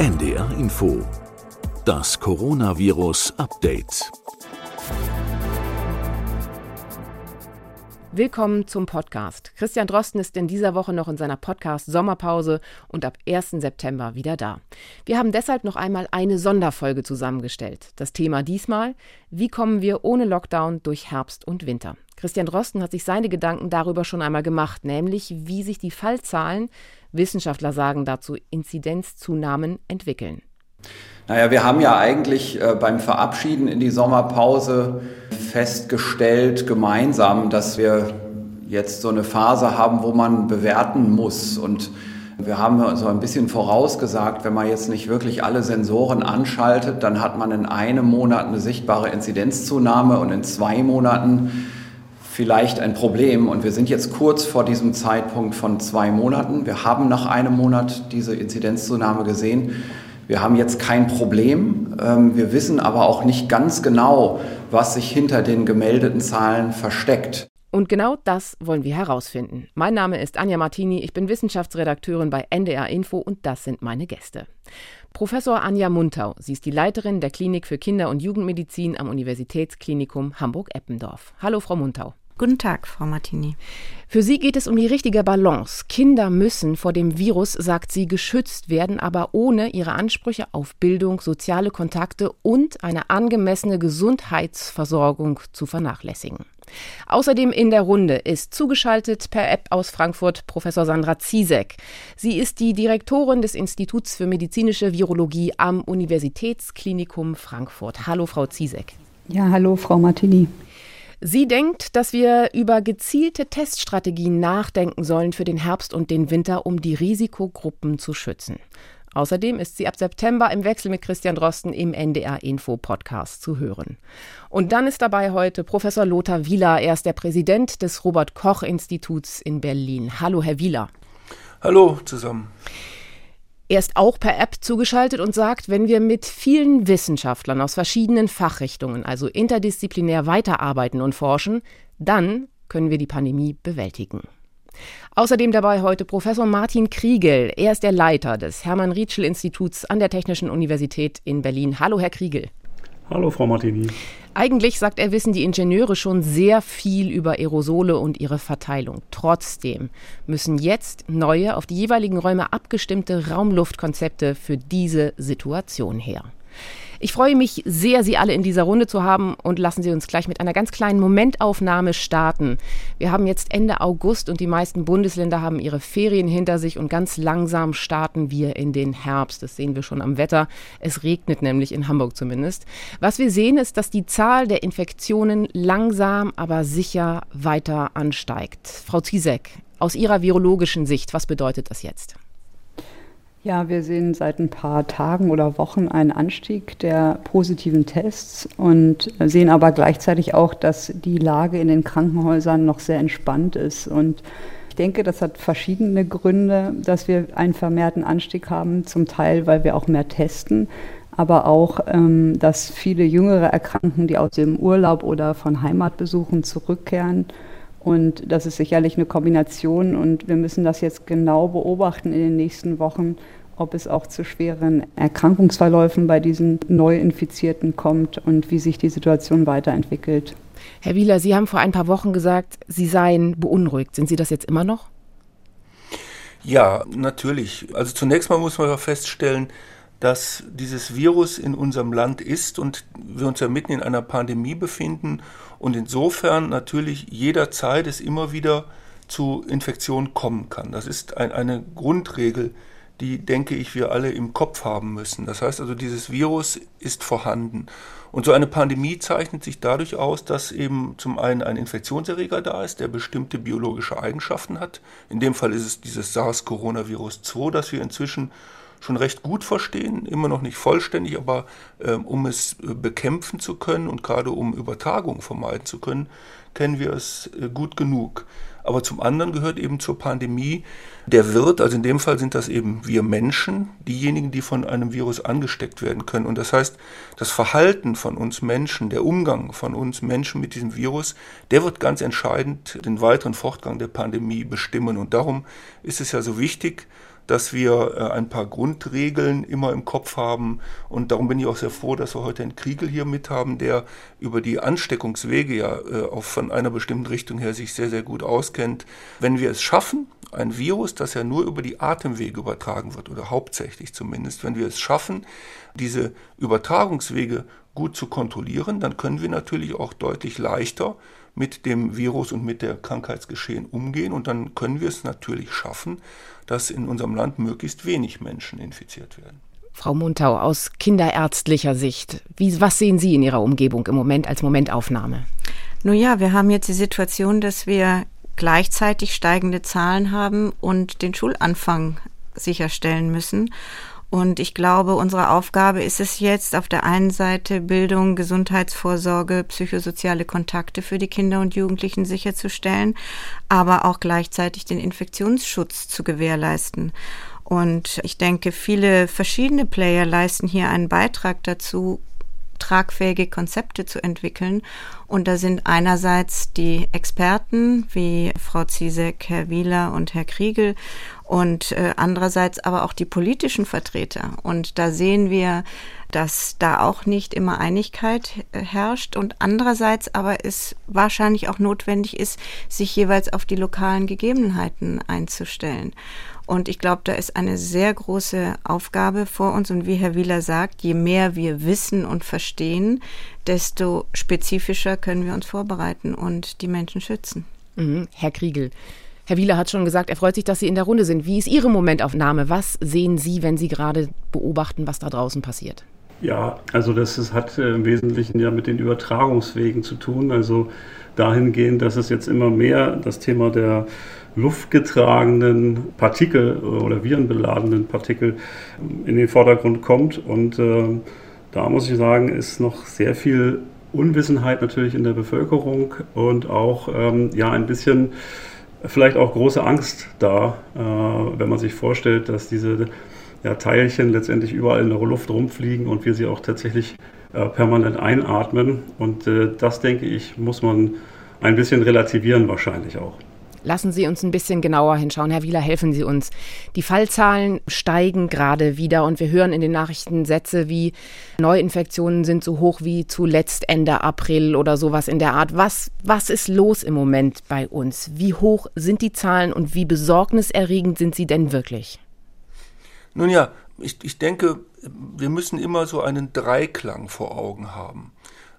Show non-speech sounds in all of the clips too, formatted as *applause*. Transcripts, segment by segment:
NDR Info. Das Coronavirus Update. Willkommen zum Podcast. Christian Drosten ist in dieser Woche noch in seiner Podcast Sommerpause und ab 1. September wieder da. Wir haben deshalb noch einmal eine Sonderfolge zusammengestellt. Das Thema diesmal, wie kommen wir ohne Lockdown durch Herbst und Winter? Christian Drosten hat sich seine Gedanken darüber schon einmal gemacht, nämlich wie sich die Fallzahlen, Wissenschaftler sagen dazu Inzidenzzunahmen, entwickeln. Naja, wir haben ja eigentlich äh, beim Verabschieden in die Sommerpause festgestellt gemeinsam, dass wir jetzt so eine Phase haben, wo man bewerten muss. Und wir haben so ein bisschen vorausgesagt, wenn man jetzt nicht wirklich alle Sensoren anschaltet, dann hat man in einem Monat eine sichtbare Inzidenzzunahme und in zwei Monaten vielleicht ein Problem. Und wir sind jetzt kurz vor diesem Zeitpunkt von zwei Monaten. Wir haben nach einem Monat diese Inzidenzzunahme gesehen. Wir haben jetzt kein Problem. Ähm, wir wissen aber auch nicht ganz genau, was sich hinter den gemeldeten Zahlen versteckt. Und genau das wollen wir herausfinden. Mein Name ist Anja Martini, ich bin Wissenschaftsredakteurin bei NDR Info und das sind meine Gäste. Professor Anja Muntau, sie ist die Leiterin der Klinik für Kinder- und Jugendmedizin am Universitätsklinikum Hamburg-Eppendorf. Hallo, Frau Muntau. Guten Tag, Frau Martini. Für sie geht es um die richtige Balance. Kinder müssen vor dem Virus, sagt sie, geschützt werden, aber ohne ihre Ansprüche auf Bildung, soziale Kontakte und eine angemessene Gesundheitsversorgung zu vernachlässigen. Außerdem in der Runde ist zugeschaltet per App aus Frankfurt Professor Sandra Ziesek. Sie ist die Direktorin des Instituts für medizinische Virologie am Universitätsklinikum Frankfurt. Hallo, Frau Ziesek. Ja, hallo, Frau Martini. Sie denkt, dass wir über gezielte Teststrategien nachdenken sollen für den Herbst und den Winter, um die Risikogruppen zu schützen. Außerdem ist sie ab September im Wechsel mit Christian Drosten im NDR Info Podcast zu hören. Und dann ist dabei heute Professor Lothar Wieler. Er ist der Präsident des Robert Koch Instituts in Berlin. Hallo, Herr Wieler. Hallo zusammen. Er ist auch per App zugeschaltet und sagt, wenn wir mit vielen Wissenschaftlern aus verschiedenen Fachrichtungen, also interdisziplinär weiterarbeiten und forschen, dann können wir die Pandemie bewältigen. Außerdem dabei heute Professor Martin Kriegel. Er ist der Leiter des Hermann Rietschel Instituts an der Technischen Universität in Berlin. Hallo, Herr Kriegel. Hallo, Frau Martini. Eigentlich, sagt er, wissen die Ingenieure schon sehr viel über Aerosole und ihre Verteilung. Trotzdem müssen jetzt neue, auf die jeweiligen Räume abgestimmte Raumluftkonzepte für diese Situation her. Ich freue mich sehr, Sie alle in dieser Runde zu haben und lassen Sie uns gleich mit einer ganz kleinen Momentaufnahme starten. Wir haben jetzt Ende August und die meisten Bundesländer haben ihre Ferien hinter sich und ganz langsam starten wir in den Herbst. Das sehen wir schon am Wetter. Es regnet nämlich in Hamburg zumindest. Was wir sehen ist, dass die Zahl der Infektionen langsam, aber sicher weiter ansteigt. Frau Ziesek, aus Ihrer virologischen Sicht, was bedeutet das jetzt? Ja, wir sehen seit ein paar Tagen oder Wochen einen Anstieg der positiven Tests und sehen aber gleichzeitig auch, dass die Lage in den Krankenhäusern noch sehr entspannt ist. Und ich denke, das hat verschiedene Gründe, dass wir einen vermehrten Anstieg haben. Zum Teil, weil wir auch mehr testen, aber auch, ähm, dass viele jüngere Erkrankten, die aus dem Urlaub oder von Heimatbesuchen zurückkehren, und das ist sicherlich eine Kombination und wir müssen das jetzt genau beobachten in den nächsten Wochen, ob es auch zu schweren Erkrankungsverläufen bei diesen Neuinfizierten kommt und wie sich die Situation weiterentwickelt. Herr Wieler, Sie haben vor ein paar Wochen gesagt, Sie seien beunruhigt. Sind Sie das jetzt immer noch? Ja, natürlich. Also zunächst mal muss man feststellen, dass dieses Virus in unserem Land ist und wir uns ja mitten in einer Pandemie befinden und insofern natürlich jederzeit es immer wieder zu Infektionen kommen kann. Das ist ein, eine Grundregel, die, denke ich, wir alle im Kopf haben müssen. Das heißt also, dieses Virus ist vorhanden. Und so eine Pandemie zeichnet sich dadurch aus, dass eben zum einen ein Infektionserreger da ist, der bestimmte biologische Eigenschaften hat. In dem Fall ist es dieses SARS-Coronavirus 2, das wir inzwischen schon recht gut verstehen, immer noch nicht vollständig, aber äh, um es äh, bekämpfen zu können und gerade um Übertragung vermeiden zu können, kennen wir es äh, gut genug. Aber zum anderen gehört eben zur Pandemie der Wirt, also in dem Fall sind das eben wir Menschen, diejenigen, die von einem Virus angesteckt werden können. Und das heißt, das Verhalten von uns Menschen, der Umgang von uns Menschen mit diesem Virus, der wird ganz entscheidend den weiteren Fortgang der Pandemie bestimmen. Und darum ist es ja so wichtig, dass wir äh, ein paar Grundregeln immer im Kopf haben. Und darum bin ich auch sehr froh, dass wir heute einen Kriegel hier mit haben, der über die Ansteckungswege ja äh, auch von einer bestimmten Richtung her sich sehr, sehr gut auskennt. Wenn wir es schaffen, ein Virus, das ja nur über die Atemwege übertragen wird, oder hauptsächlich zumindest, wenn wir es schaffen, diese Übertragungswege gut zu kontrollieren, dann können wir natürlich auch deutlich leichter mit dem Virus und mit der Krankheitsgeschehen umgehen und dann können wir es natürlich schaffen, dass in unserem Land möglichst wenig Menschen infiziert werden. Frau Muntau, aus kinderärztlicher Sicht, wie, was sehen Sie in Ihrer Umgebung im Moment als Momentaufnahme? Nun ja, wir haben jetzt die Situation, dass wir gleichzeitig steigende Zahlen haben und den Schulanfang sicherstellen müssen. Und ich glaube, unsere Aufgabe ist es jetzt auf der einen Seite Bildung, Gesundheitsvorsorge, psychosoziale Kontakte für die Kinder und Jugendlichen sicherzustellen, aber auch gleichzeitig den Infektionsschutz zu gewährleisten. Und ich denke, viele verschiedene Player leisten hier einen Beitrag dazu, tragfähige Konzepte zu entwickeln. Und da sind einerseits die Experten wie Frau Ziesek, Herr Wieler und Herr Kriegel und äh, andererseits aber auch die politischen Vertreter. Und da sehen wir, dass da auch nicht immer Einigkeit äh, herrscht und andererseits aber es wahrscheinlich auch notwendig ist, sich jeweils auf die lokalen Gegebenheiten einzustellen. Und ich glaube, da ist eine sehr große Aufgabe vor uns. Und wie Herr Wieler sagt, je mehr wir wissen und verstehen, desto spezifischer können wir uns vorbereiten und die Menschen schützen. Mhm. Herr Kriegel, Herr Wieler hat schon gesagt, er freut sich, dass Sie in der Runde sind. Wie ist Ihre Momentaufnahme? Was sehen Sie, wenn Sie gerade beobachten, was da draußen passiert? Ja, also das ist, hat äh, im Wesentlichen ja mit den Übertragungswegen zu tun. Also dahingehend, dass es jetzt immer mehr das Thema der luftgetragenen Partikel oder virenbeladenen Partikel in den Vordergrund kommt. Und äh, da muss ich sagen, ist noch sehr viel Unwissenheit natürlich in der Bevölkerung und auch ähm, ja ein bisschen vielleicht auch große Angst da, äh, wenn man sich vorstellt, dass diese ja, Teilchen letztendlich überall in der Luft rumfliegen und wir sie auch tatsächlich äh, permanent einatmen. Und äh, das, denke ich, muss man ein bisschen relativieren wahrscheinlich auch. Lassen Sie uns ein bisschen genauer hinschauen. Herr Wieler, helfen Sie uns. Die Fallzahlen steigen gerade wieder und wir hören in den Nachrichten Sätze wie Neuinfektionen sind so hoch wie zuletzt Ende April oder sowas in der Art. Was, was ist los im Moment bei uns? Wie hoch sind die Zahlen und wie besorgniserregend sind sie denn wirklich? Nun ja, ich, ich denke, wir müssen immer so einen Dreiklang vor Augen haben.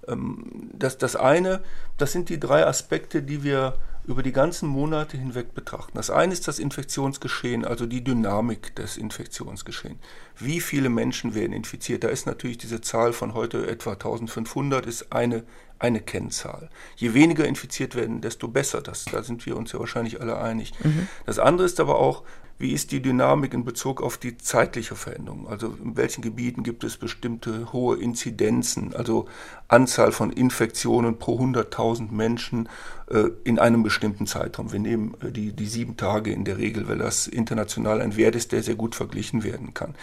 Ähm, das, das eine, das sind die drei Aspekte, die wir über die ganzen Monate hinweg betrachten. Das eine ist das Infektionsgeschehen, also die Dynamik des Infektionsgeschehens. Wie viele Menschen werden infiziert? Da ist natürlich diese Zahl von heute etwa 1500 ist eine, eine Kennzahl. Je weniger infiziert werden, desto besser. Das, da sind wir uns ja wahrscheinlich alle einig. Mhm. Das andere ist aber auch, wie ist die Dynamik in Bezug auf die zeitliche Veränderung? Also in welchen Gebieten gibt es bestimmte hohe Inzidenzen, also Anzahl von Infektionen pro 100.000 Menschen äh, in einem bestimmten Zeitraum. Wir nehmen äh, die, die sieben Tage in der Regel, weil das international ein Wert ist, der sehr gut verglichen werden kann.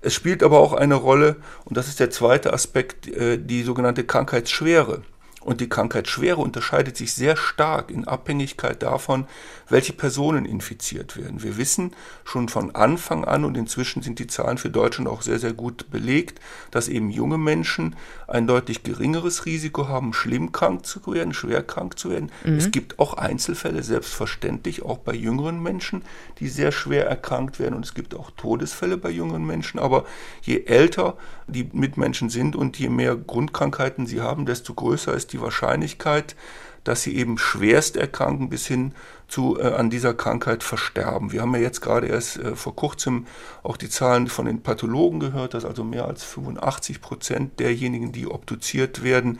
Es spielt aber auch eine Rolle, und das ist der zweite Aspekt, äh, die sogenannte Krankheitsschwere. Und die Krankheitsschwere unterscheidet sich sehr stark in Abhängigkeit davon, welche Personen infiziert werden. Wir wissen schon von Anfang an, und inzwischen sind die Zahlen für Deutschland auch sehr, sehr gut belegt, dass eben junge Menschen ein deutlich geringeres Risiko haben, schlimm krank zu werden, schwer krank zu werden. Mhm. Es gibt auch Einzelfälle, selbstverständlich, auch bei jüngeren Menschen, die sehr schwer erkrankt werden. Und es gibt auch Todesfälle bei jüngeren Menschen. Aber je älter die Mitmenschen sind und je mehr Grundkrankheiten sie haben, desto größer ist die Wahrscheinlichkeit, dass sie eben schwerst erkranken bis hin zu äh, an dieser Krankheit versterben. Wir haben ja jetzt gerade erst äh, vor kurzem auch die Zahlen von den Pathologen gehört, dass also mehr als 85 Prozent derjenigen, die obduziert werden,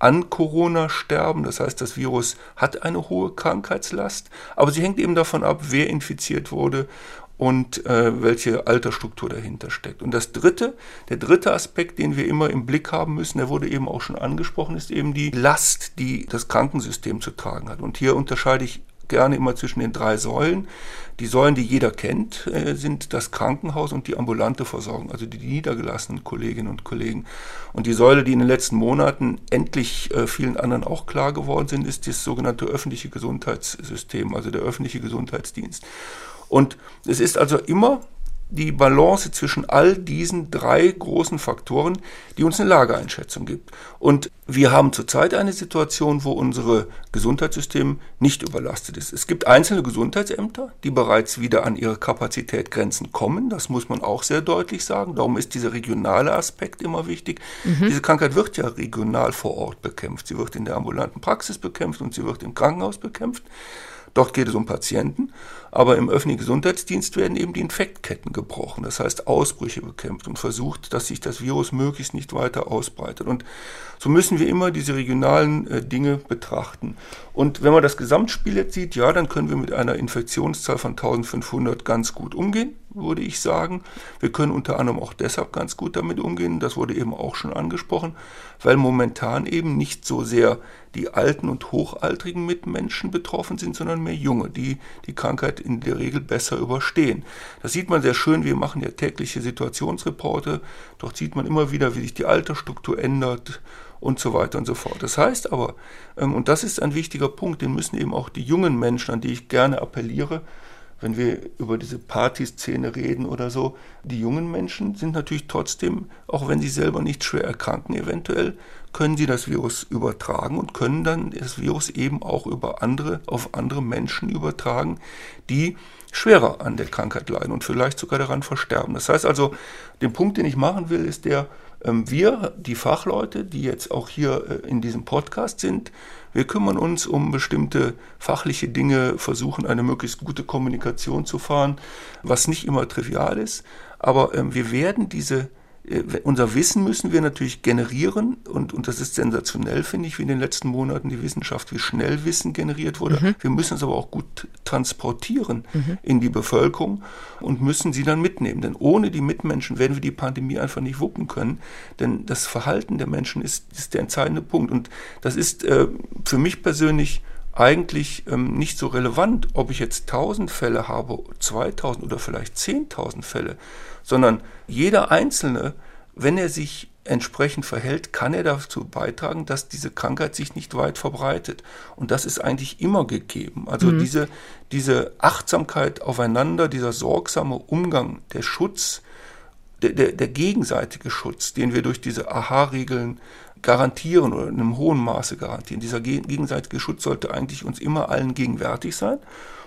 an Corona sterben. Das heißt, das Virus hat eine hohe Krankheitslast, aber sie hängt eben davon ab, wer infiziert wurde und äh, welche Altersstruktur dahinter steckt. Und das dritte, der dritte Aspekt, den wir immer im Blick haben müssen, der wurde eben auch schon angesprochen, ist eben die Last, die das Krankensystem zu tragen hat. Und hier unterscheide ich gerne immer zwischen den drei Säulen. Die Säulen, die jeder kennt, äh, sind das Krankenhaus und die ambulante Versorgung, also die niedergelassenen Kolleginnen und Kollegen. Und die Säule, die in den letzten Monaten endlich äh, vielen anderen auch klar geworden sind, ist das sogenannte öffentliche Gesundheitssystem, also der öffentliche Gesundheitsdienst. Und es ist also immer die Balance zwischen all diesen drei großen Faktoren, die uns eine Lageeinschätzung gibt. Und wir haben zurzeit eine Situation, wo unser Gesundheitssystem nicht überlastet ist. Es gibt einzelne Gesundheitsämter, die bereits wieder an ihre Kapazitätgrenzen kommen. Das muss man auch sehr deutlich sagen. Darum ist dieser regionale Aspekt immer wichtig. Mhm. Diese Krankheit wird ja regional vor Ort bekämpft. Sie wird in der ambulanten Praxis bekämpft und sie wird im Krankenhaus bekämpft. Dort geht es um Patienten, aber im öffentlichen Gesundheitsdienst werden eben die Infektketten gebrochen, das heißt Ausbrüche bekämpft und versucht, dass sich das Virus möglichst nicht weiter ausbreitet. Und so müssen wir immer diese regionalen äh, Dinge betrachten. Und wenn man das Gesamtspiel jetzt sieht, ja, dann können wir mit einer Infektionszahl von 1500 ganz gut umgehen, würde ich sagen. Wir können unter anderem auch deshalb ganz gut damit umgehen, das wurde eben auch schon angesprochen, weil momentan eben nicht so sehr die alten und hochaltrigen Mitmenschen betroffen sind, sondern mehr junge, die die Krankheit in der Regel besser überstehen. Das sieht man sehr schön. Wir machen ja tägliche Situationsreporte. Dort sieht man immer wieder, wie sich die Altersstruktur ändert und so weiter und so fort. Das heißt aber, ähm, und das ist ein wichtiger Punkt, den müssen eben auch die jungen Menschen, an die ich gerne appelliere, wenn wir über diese Partyszene reden oder so, die jungen Menschen sind natürlich trotzdem, auch wenn sie selber nicht schwer erkranken eventuell, können sie das Virus übertragen und können dann das Virus eben auch über andere, auf andere Menschen übertragen, die schwerer an der Krankheit leiden und vielleicht sogar daran versterben. Das heißt also, den Punkt, den ich machen will, ist der, ähm, wir, die Fachleute, die jetzt auch hier äh, in diesem Podcast sind, wir kümmern uns um bestimmte fachliche Dinge, versuchen eine möglichst gute Kommunikation zu fahren, was nicht immer trivial ist. Aber ähm, wir werden diese unser Wissen müssen wir natürlich generieren und, und das ist sensationell, finde ich, wie in den letzten Monaten die Wissenschaft, wie schnell Wissen generiert wurde. Mhm. Wir müssen es aber auch gut transportieren mhm. in die Bevölkerung und müssen sie dann mitnehmen. Denn ohne die Mitmenschen werden wir die Pandemie einfach nicht wuppen können. Denn das Verhalten der Menschen ist, ist der entscheidende Punkt. Und das ist äh, für mich persönlich eigentlich ähm, nicht so relevant, ob ich jetzt 1000 Fälle habe, 2000 oder vielleicht 10.000 Fälle sondern jeder Einzelne, wenn er sich entsprechend verhält, kann er dazu beitragen, dass diese Krankheit sich nicht weit verbreitet. Und das ist eigentlich immer gegeben. Also mhm. diese, diese Achtsamkeit aufeinander, dieser sorgsame Umgang, der Schutz, der, der, der gegenseitige Schutz, den wir durch diese Aha-Regeln garantieren oder in einem hohen Maße garantieren. Dieser gegenseitige Schutz sollte eigentlich uns immer allen gegenwärtig sein.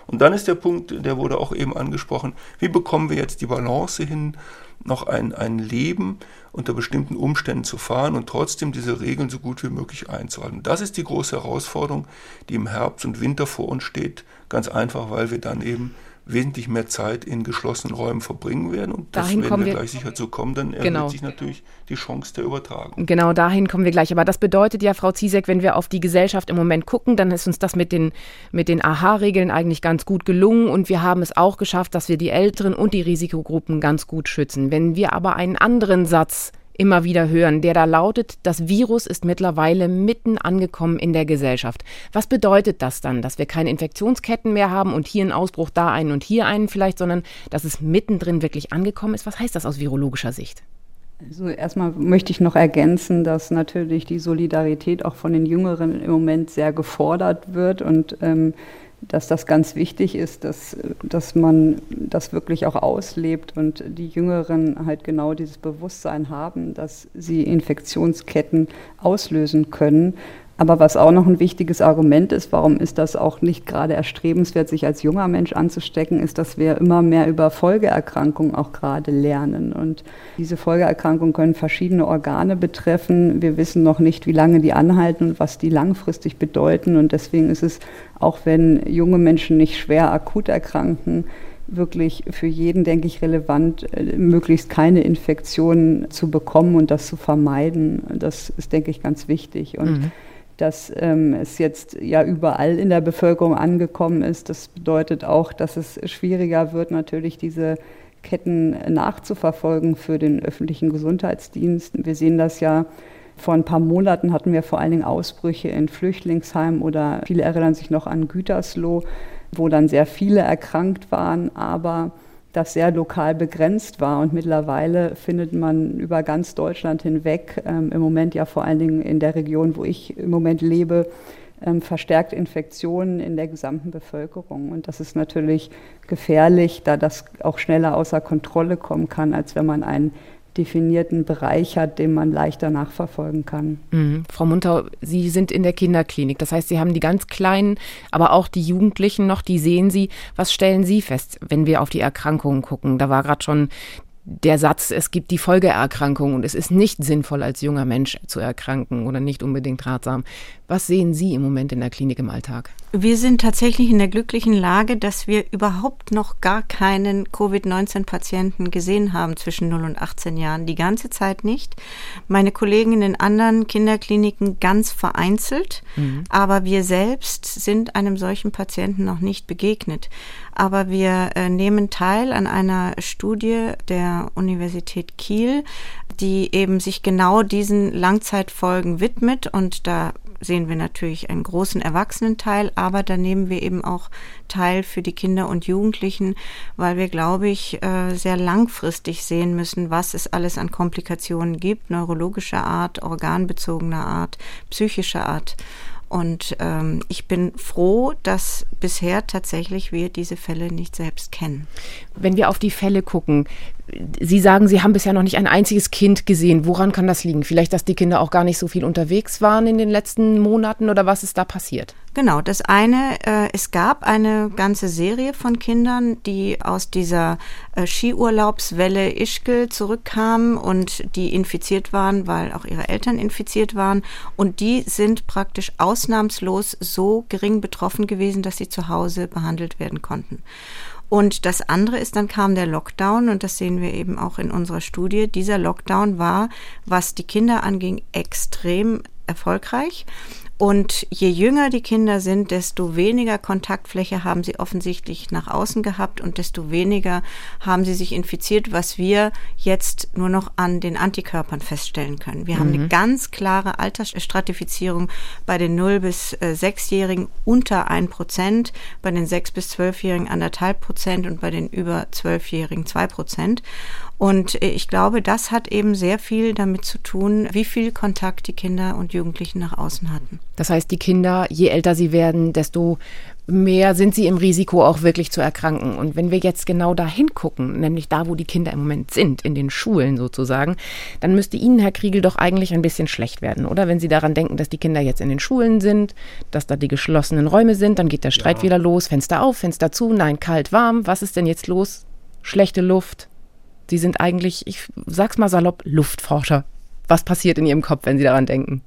Und dann ist der Punkt, der wurde auch eben angesprochen, wie bekommen wir jetzt die Balance hin, noch ein, ein Leben unter bestimmten Umständen zu fahren und trotzdem diese Regeln so gut wie möglich einzuhalten. Das ist die große Herausforderung, die im Herbst und Winter vor uns steht, ganz einfach, weil wir dann eben wesentlich mehr Zeit in geschlossenen Räumen verbringen werden. Und dahin das werden wir, wir gleich sicher zu kommen, dann erhöht genau. sich natürlich die Chance der Übertragung. Genau, dahin kommen wir gleich. Aber das bedeutet ja, Frau Ziesek, wenn wir auf die Gesellschaft im Moment gucken, dann ist uns das mit den, mit den AHA-Regeln eigentlich ganz gut gelungen. Und wir haben es auch geschafft, dass wir die Älteren und die Risikogruppen ganz gut schützen. Wenn wir aber einen anderen Satz immer wieder hören, der da lautet, das Virus ist mittlerweile mitten angekommen in der Gesellschaft. Was bedeutet das dann, dass wir keine Infektionsketten mehr haben und hier einen Ausbruch, da einen und hier einen vielleicht, sondern dass es mittendrin wirklich angekommen ist? Was heißt das aus virologischer Sicht? Also erstmal möchte ich noch ergänzen, dass natürlich die Solidarität auch von den Jüngeren im Moment sehr gefordert wird und ähm, dass das ganz wichtig ist, dass, dass man das wirklich auch auslebt und die Jüngeren halt genau dieses Bewusstsein haben, dass sie Infektionsketten auslösen können aber was auch noch ein wichtiges Argument ist, warum ist das auch nicht gerade erstrebenswert, sich als junger Mensch anzustecken, ist, dass wir immer mehr über Folgeerkrankungen auch gerade lernen. Und diese Folgeerkrankungen können verschiedene Organe betreffen. Wir wissen noch nicht, wie lange die anhalten und was die langfristig bedeuten. Und deswegen ist es, auch wenn junge Menschen nicht schwer akut erkranken, wirklich für jeden, denke ich, relevant, äh, möglichst keine Infektionen zu bekommen und das zu vermeiden. Das ist, denke ich, ganz wichtig. Und mhm dass ähm, es jetzt ja überall in der Bevölkerung angekommen ist. Das bedeutet auch, dass es schwieriger wird, natürlich diese Ketten nachzuverfolgen für den öffentlichen Gesundheitsdienst. Wir sehen das ja vor ein paar Monaten hatten wir vor allen Dingen Ausbrüche in Flüchtlingsheimen oder viele erinnern sich noch an Gütersloh, wo dann sehr viele erkrankt waren, aber das sehr lokal begrenzt war. Und mittlerweile findet man über ganz Deutschland hinweg, ähm, im Moment ja vor allen Dingen in der Region, wo ich im Moment lebe, ähm, verstärkt Infektionen in der gesamten Bevölkerung. Und das ist natürlich gefährlich, da das auch schneller außer Kontrolle kommen kann, als wenn man einen definierten Bereich hat, den man leichter nachverfolgen kann. Mhm. Frau Munter, Sie sind in der Kinderklinik. Das heißt, Sie haben die ganz Kleinen, aber auch die Jugendlichen noch, die sehen Sie. Was stellen Sie fest, wenn wir auf die Erkrankungen gucken? Da war gerade schon der Satz, es gibt die Folgeerkrankung und es ist nicht sinnvoll, als junger Mensch zu erkranken oder nicht unbedingt ratsam. Was sehen Sie im Moment in der Klinik im Alltag? Wir sind tatsächlich in der glücklichen Lage, dass wir überhaupt noch gar keinen Covid-19-Patienten gesehen haben zwischen 0 und 18 Jahren. Die ganze Zeit nicht. Meine Kollegen in den anderen Kinderkliniken ganz vereinzelt. Mhm. Aber wir selbst sind einem solchen Patienten noch nicht begegnet. Aber wir äh, nehmen teil an einer Studie der Universität Kiel, die eben sich genau diesen Langzeitfolgen widmet. Und da sehen wir natürlich einen großen Erwachsenenteil, aber da nehmen wir eben auch teil für die Kinder und Jugendlichen, weil wir, glaube ich, äh, sehr langfristig sehen müssen, was es alles an Komplikationen gibt, neurologischer Art, organbezogener Art, psychischer Art. Und ähm, ich bin froh, dass bisher tatsächlich wir diese Fälle nicht selbst kennen. Wenn wir auf die Fälle gucken, Sie sagen, Sie haben bisher noch nicht ein einziges Kind gesehen. Woran kann das liegen? Vielleicht, dass die Kinder auch gar nicht so viel unterwegs waren in den letzten Monaten oder was ist da passiert? Genau, das eine, äh, es gab eine ganze Serie von Kindern, die aus dieser äh, Skiurlaubswelle Ischgl zurückkamen und die infiziert waren, weil auch ihre Eltern infiziert waren. Und die sind praktisch ausnahmslos so gering betroffen gewesen, dass sie zu Hause behandelt werden konnten. Und das andere ist, dann kam der Lockdown und das sehen wir eben auch in unserer Studie. Dieser Lockdown war, was die Kinder anging, extrem erfolgreich. Und je jünger die Kinder sind, desto weniger Kontaktfläche haben sie offensichtlich nach außen gehabt und desto weniger haben sie sich infiziert, was wir jetzt nur noch an den Antikörpern feststellen können. Wir mhm. haben eine ganz klare Altersstratifizierung bei den 0- bis 6-Jährigen äh, unter 1 Prozent, bei den 6- bis 12-Jährigen anderthalb Prozent und bei den über 12-Jährigen 2 Prozent. Und äh, ich glaube, das hat eben sehr viel damit zu tun, wie viel Kontakt die Kinder und Jugendlichen nach außen hatten. Das heißt, die Kinder, je älter sie werden, desto mehr sind sie im Risiko, auch wirklich zu erkranken. Und wenn wir jetzt genau da hingucken, nämlich da, wo die Kinder im Moment sind, in den Schulen sozusagen, dann müsste Ihnen, Herr Kriegel, doch eigentlich ein bisschen schlecht werden, oder? Wenn Sie daran denken, dass die Kinder jetzt in den Schulen sind, dass da die geschlossenen Räume sind, dann geht der Streit ja. wieder los, Fenster auf, Fenster zu, nein, kalt, warm, was ist denn jetzt los? Schlechte Luft, Sie sind eigentlich, ich sag's mal salopp, Luftforscher. Was passiert in Ihrem Kopf, wenn Sie daran denken?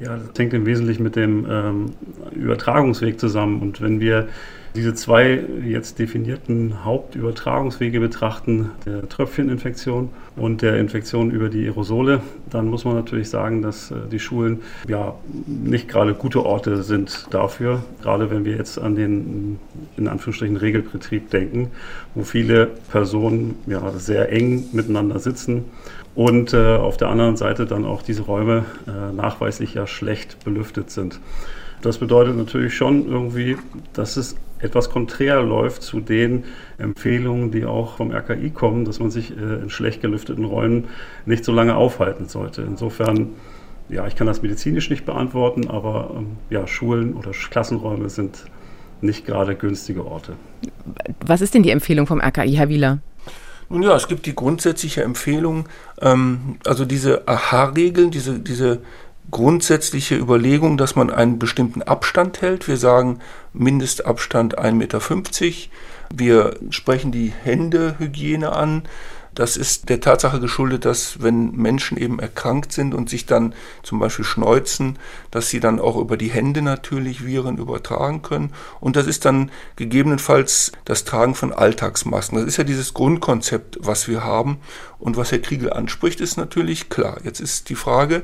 Ja, das hängt im Wesentlichen mit dem ähm, Übertragungsweg zusammen. Und wenn wir diese zwei jetzt definierten Hauptübertragungswege betrachten, der Tröpfcheninfektion und der Infektion über die Aerosole, dann muss man natürlich sagen, dass äh, die Schulen ja nicht gerade gute Orte sind dafür, gerade wenn wir jetzt an den in Anführungsstrichen Regelbetrieb denken, wo viele Personen ja sehr eng miteinander sitzen und äh, auf der anderen Seite dann auch diese Räume äh, nachweislich ja schlecht belüftet sind. Das bedeutet natürlich schon irgendwie, dass es etwas konträr läuft zu den Empfehlungen, die auch vom RKI kommen, dass man sich äh, in schlecht gelüfteten Räumen nicht so lange aufhalten sollte. Insofern, ja, ich kann das medizinisch nicht beantworten, aber ähm, ja, Schulen oder Klassenräume sind nicht gerade günstige Orte. Was ist denn die Empfehlung vom RKI, Herr Wieler? Nun ja, es gibt die grundsätzliche Empfehlung, ähm, also diese AHA-Regeln, diese, diese grundsätzliche Überlegung, dass man einen bestimmten Abstand hält. Wir sagen Mindestabstand 1,50 Meter. Wir sprechen die Händehygiene an. Das ist der Tatsache geschuldet, dass wenn Menschen eben erkrankt sind und sich dann zum Beispiel schneuzen, dass sie dann auch über die Hände natürlich Viren übertragen können. Und das ist dann gegebenenfalls das Tragen von Alltagsmasken. Das ist ja dieses Grundkonzept, was wir haben. Und was Herr Kriegel anspricht, ist natürlich klar. Jetzt ist die Frage,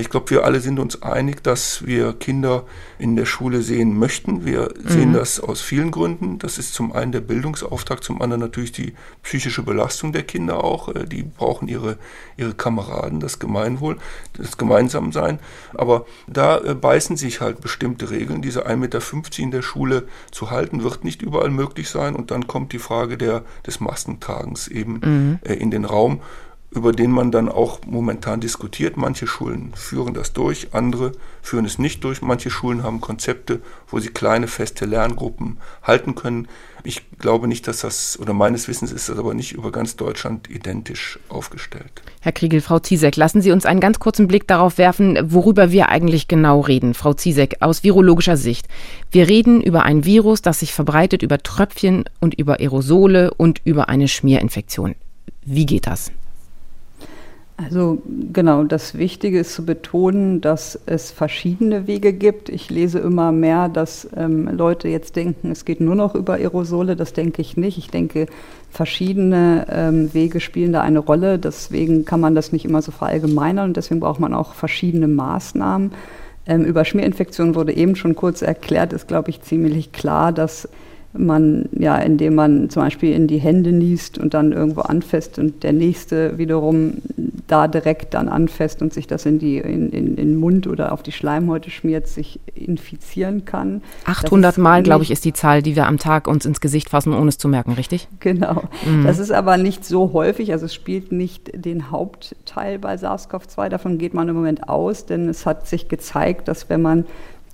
ich glaube, wir alle sind uns einig, dass wir Kinder in der Schule sehen möchten. Wir mhm. sehen das aus vielen Gründen. Das ist zum einen der Bildungsauftrag, zum anderen natürlich die psychische Belastung der Kinder auch. Äh, die brauchen ihre, ihre Kameraden, das Gemeinwohl, das Gemeinsamsein. Aber da äh, beißen sich halt bestimmte Regeln. Diese 1,50 Meter in der Schule zu halten, wird nicht überall möglich sein. Und dann kommt die Frage der, des Maskentragens eben mhm. in den Raum. Über den man dann auch momentan diskutiert. Manche Schulen führen das durch, andere führen es nicht durch. Manche Schulen haben Konzepte, wo sie kleine, feste Lerngruppen halten können. Ich glaube nicht, dass das, oder meines Wissens ist das aber nicht über ganz Deutschland identisch aufgestellt. Herr Kriegel, Frau Ziesek, lassen Sie uns einen ganz kurzen Blick darauf werfen, worüber wir eigentlich genau reden. Frau Ziesek, aus virologischer Sicht. Wir reden über ein Virus, das sich verbreitet über Tröpfchen und über Aerosole und über eine Schmierinfektion. Wie geht das? Also genau, das Wichtige ist zu betonen, dass es verschiedene Wege gibt. Ich lese immer mehr, dass ähm, Leute jetzt denken, es geht nur noch über Aerosole. Das denke ich nicht. Ich denke, verschiedene ähm, Wege spielen da eine Rolle. Deswegen kann man das nicht immer so verallgemeinern und deswegen braucht man auch verschiedene Maßnahmen. Ähm, über Schmierinfektionen wurde eben schon kurz erklärt, ist, glaube ich, ziemlich klar, dass man, ja, indem man zum Beispiel in die Hände niest und dann irgendwo anfasst und der nächste wiederum da direkt dann anfasst und sich das in die in, in, in den Mund oder auf die Schleimhäute schmiert, sich infizieren kann. 800 Mal, glaube ich, ist die Zahl, die wir am Tag uns ins Gesicht fassen, ohne es zu merken, richtig? Genau. Mhm. Das ist aber nicht so häufig, also es spielt nicht den Hauptteil bei SARS-CoV-2, davon geht man im Moment aus, denn es hat sich gezeigt, dass wenn man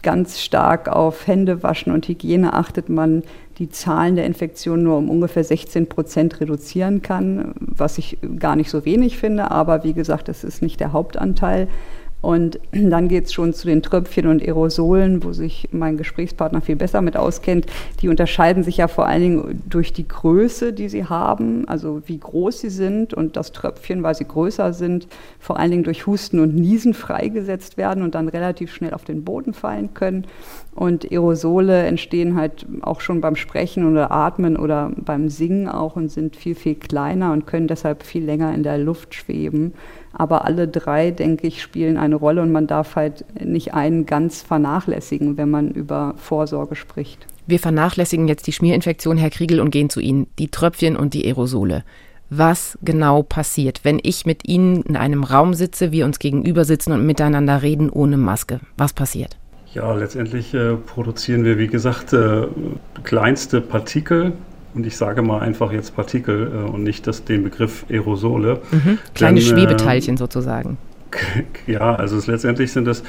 ganz stark auf Händewaschen und Hygiene achtet, man die Zahlen der Infektionen nur um ungefähr 16 Prozent reduzieren kann, was ich gar nicht so wenig finde. Aber wie gesagt, das ist nicht der Hauptanteil. Und dann geht es schon zu den Tröpfchen und Aerosolen, wo sich mein Gesprächspartner viel besser mit auskennt. Die unterscheiden sich ja vor allen Dingen durch die Größe, die sie haben, also wie groß sie sind und das Tröpfchen, weil sie größer sind, vor allen Dingen durch Husten und Niesen freigesetzt werden und dann relativ schnell auf den Boden fallen können. Und Aerosole entstehen halt auch schon beim Sprechen oder Atmen oder beim Singen auch und sind viel, viel kleiner und können deshalb viel länger in der Luft schweben. Aber alle drei, denke ich, spielen eine Rolle und man darf halt nicht einen ganz vernachlässigen, wenn man über Vorsorge spricht. Wir vernachlässigen jetzt die Schmierinfektion, Herr Kriegel, und gehen zu Ihnen. Die Tröpfchen und die Aerosole. Was genau passiert, wenn ich mit Ihnen in einem Raum sitze, wir uns gegenüber sitzen und miteinander reden ohne Maske? Was passiert? Ja, letztendlich äh, produzieren wir, wie gesagt, äh, kleinste Partikel, und ich sage mal einfach jetzt Partikel äh, und nicht das, den Begriff Aerosole. Mhm. Kleine Denn, Schwebeteilchen äh, sozusagen. Ja, also letztendlich sind es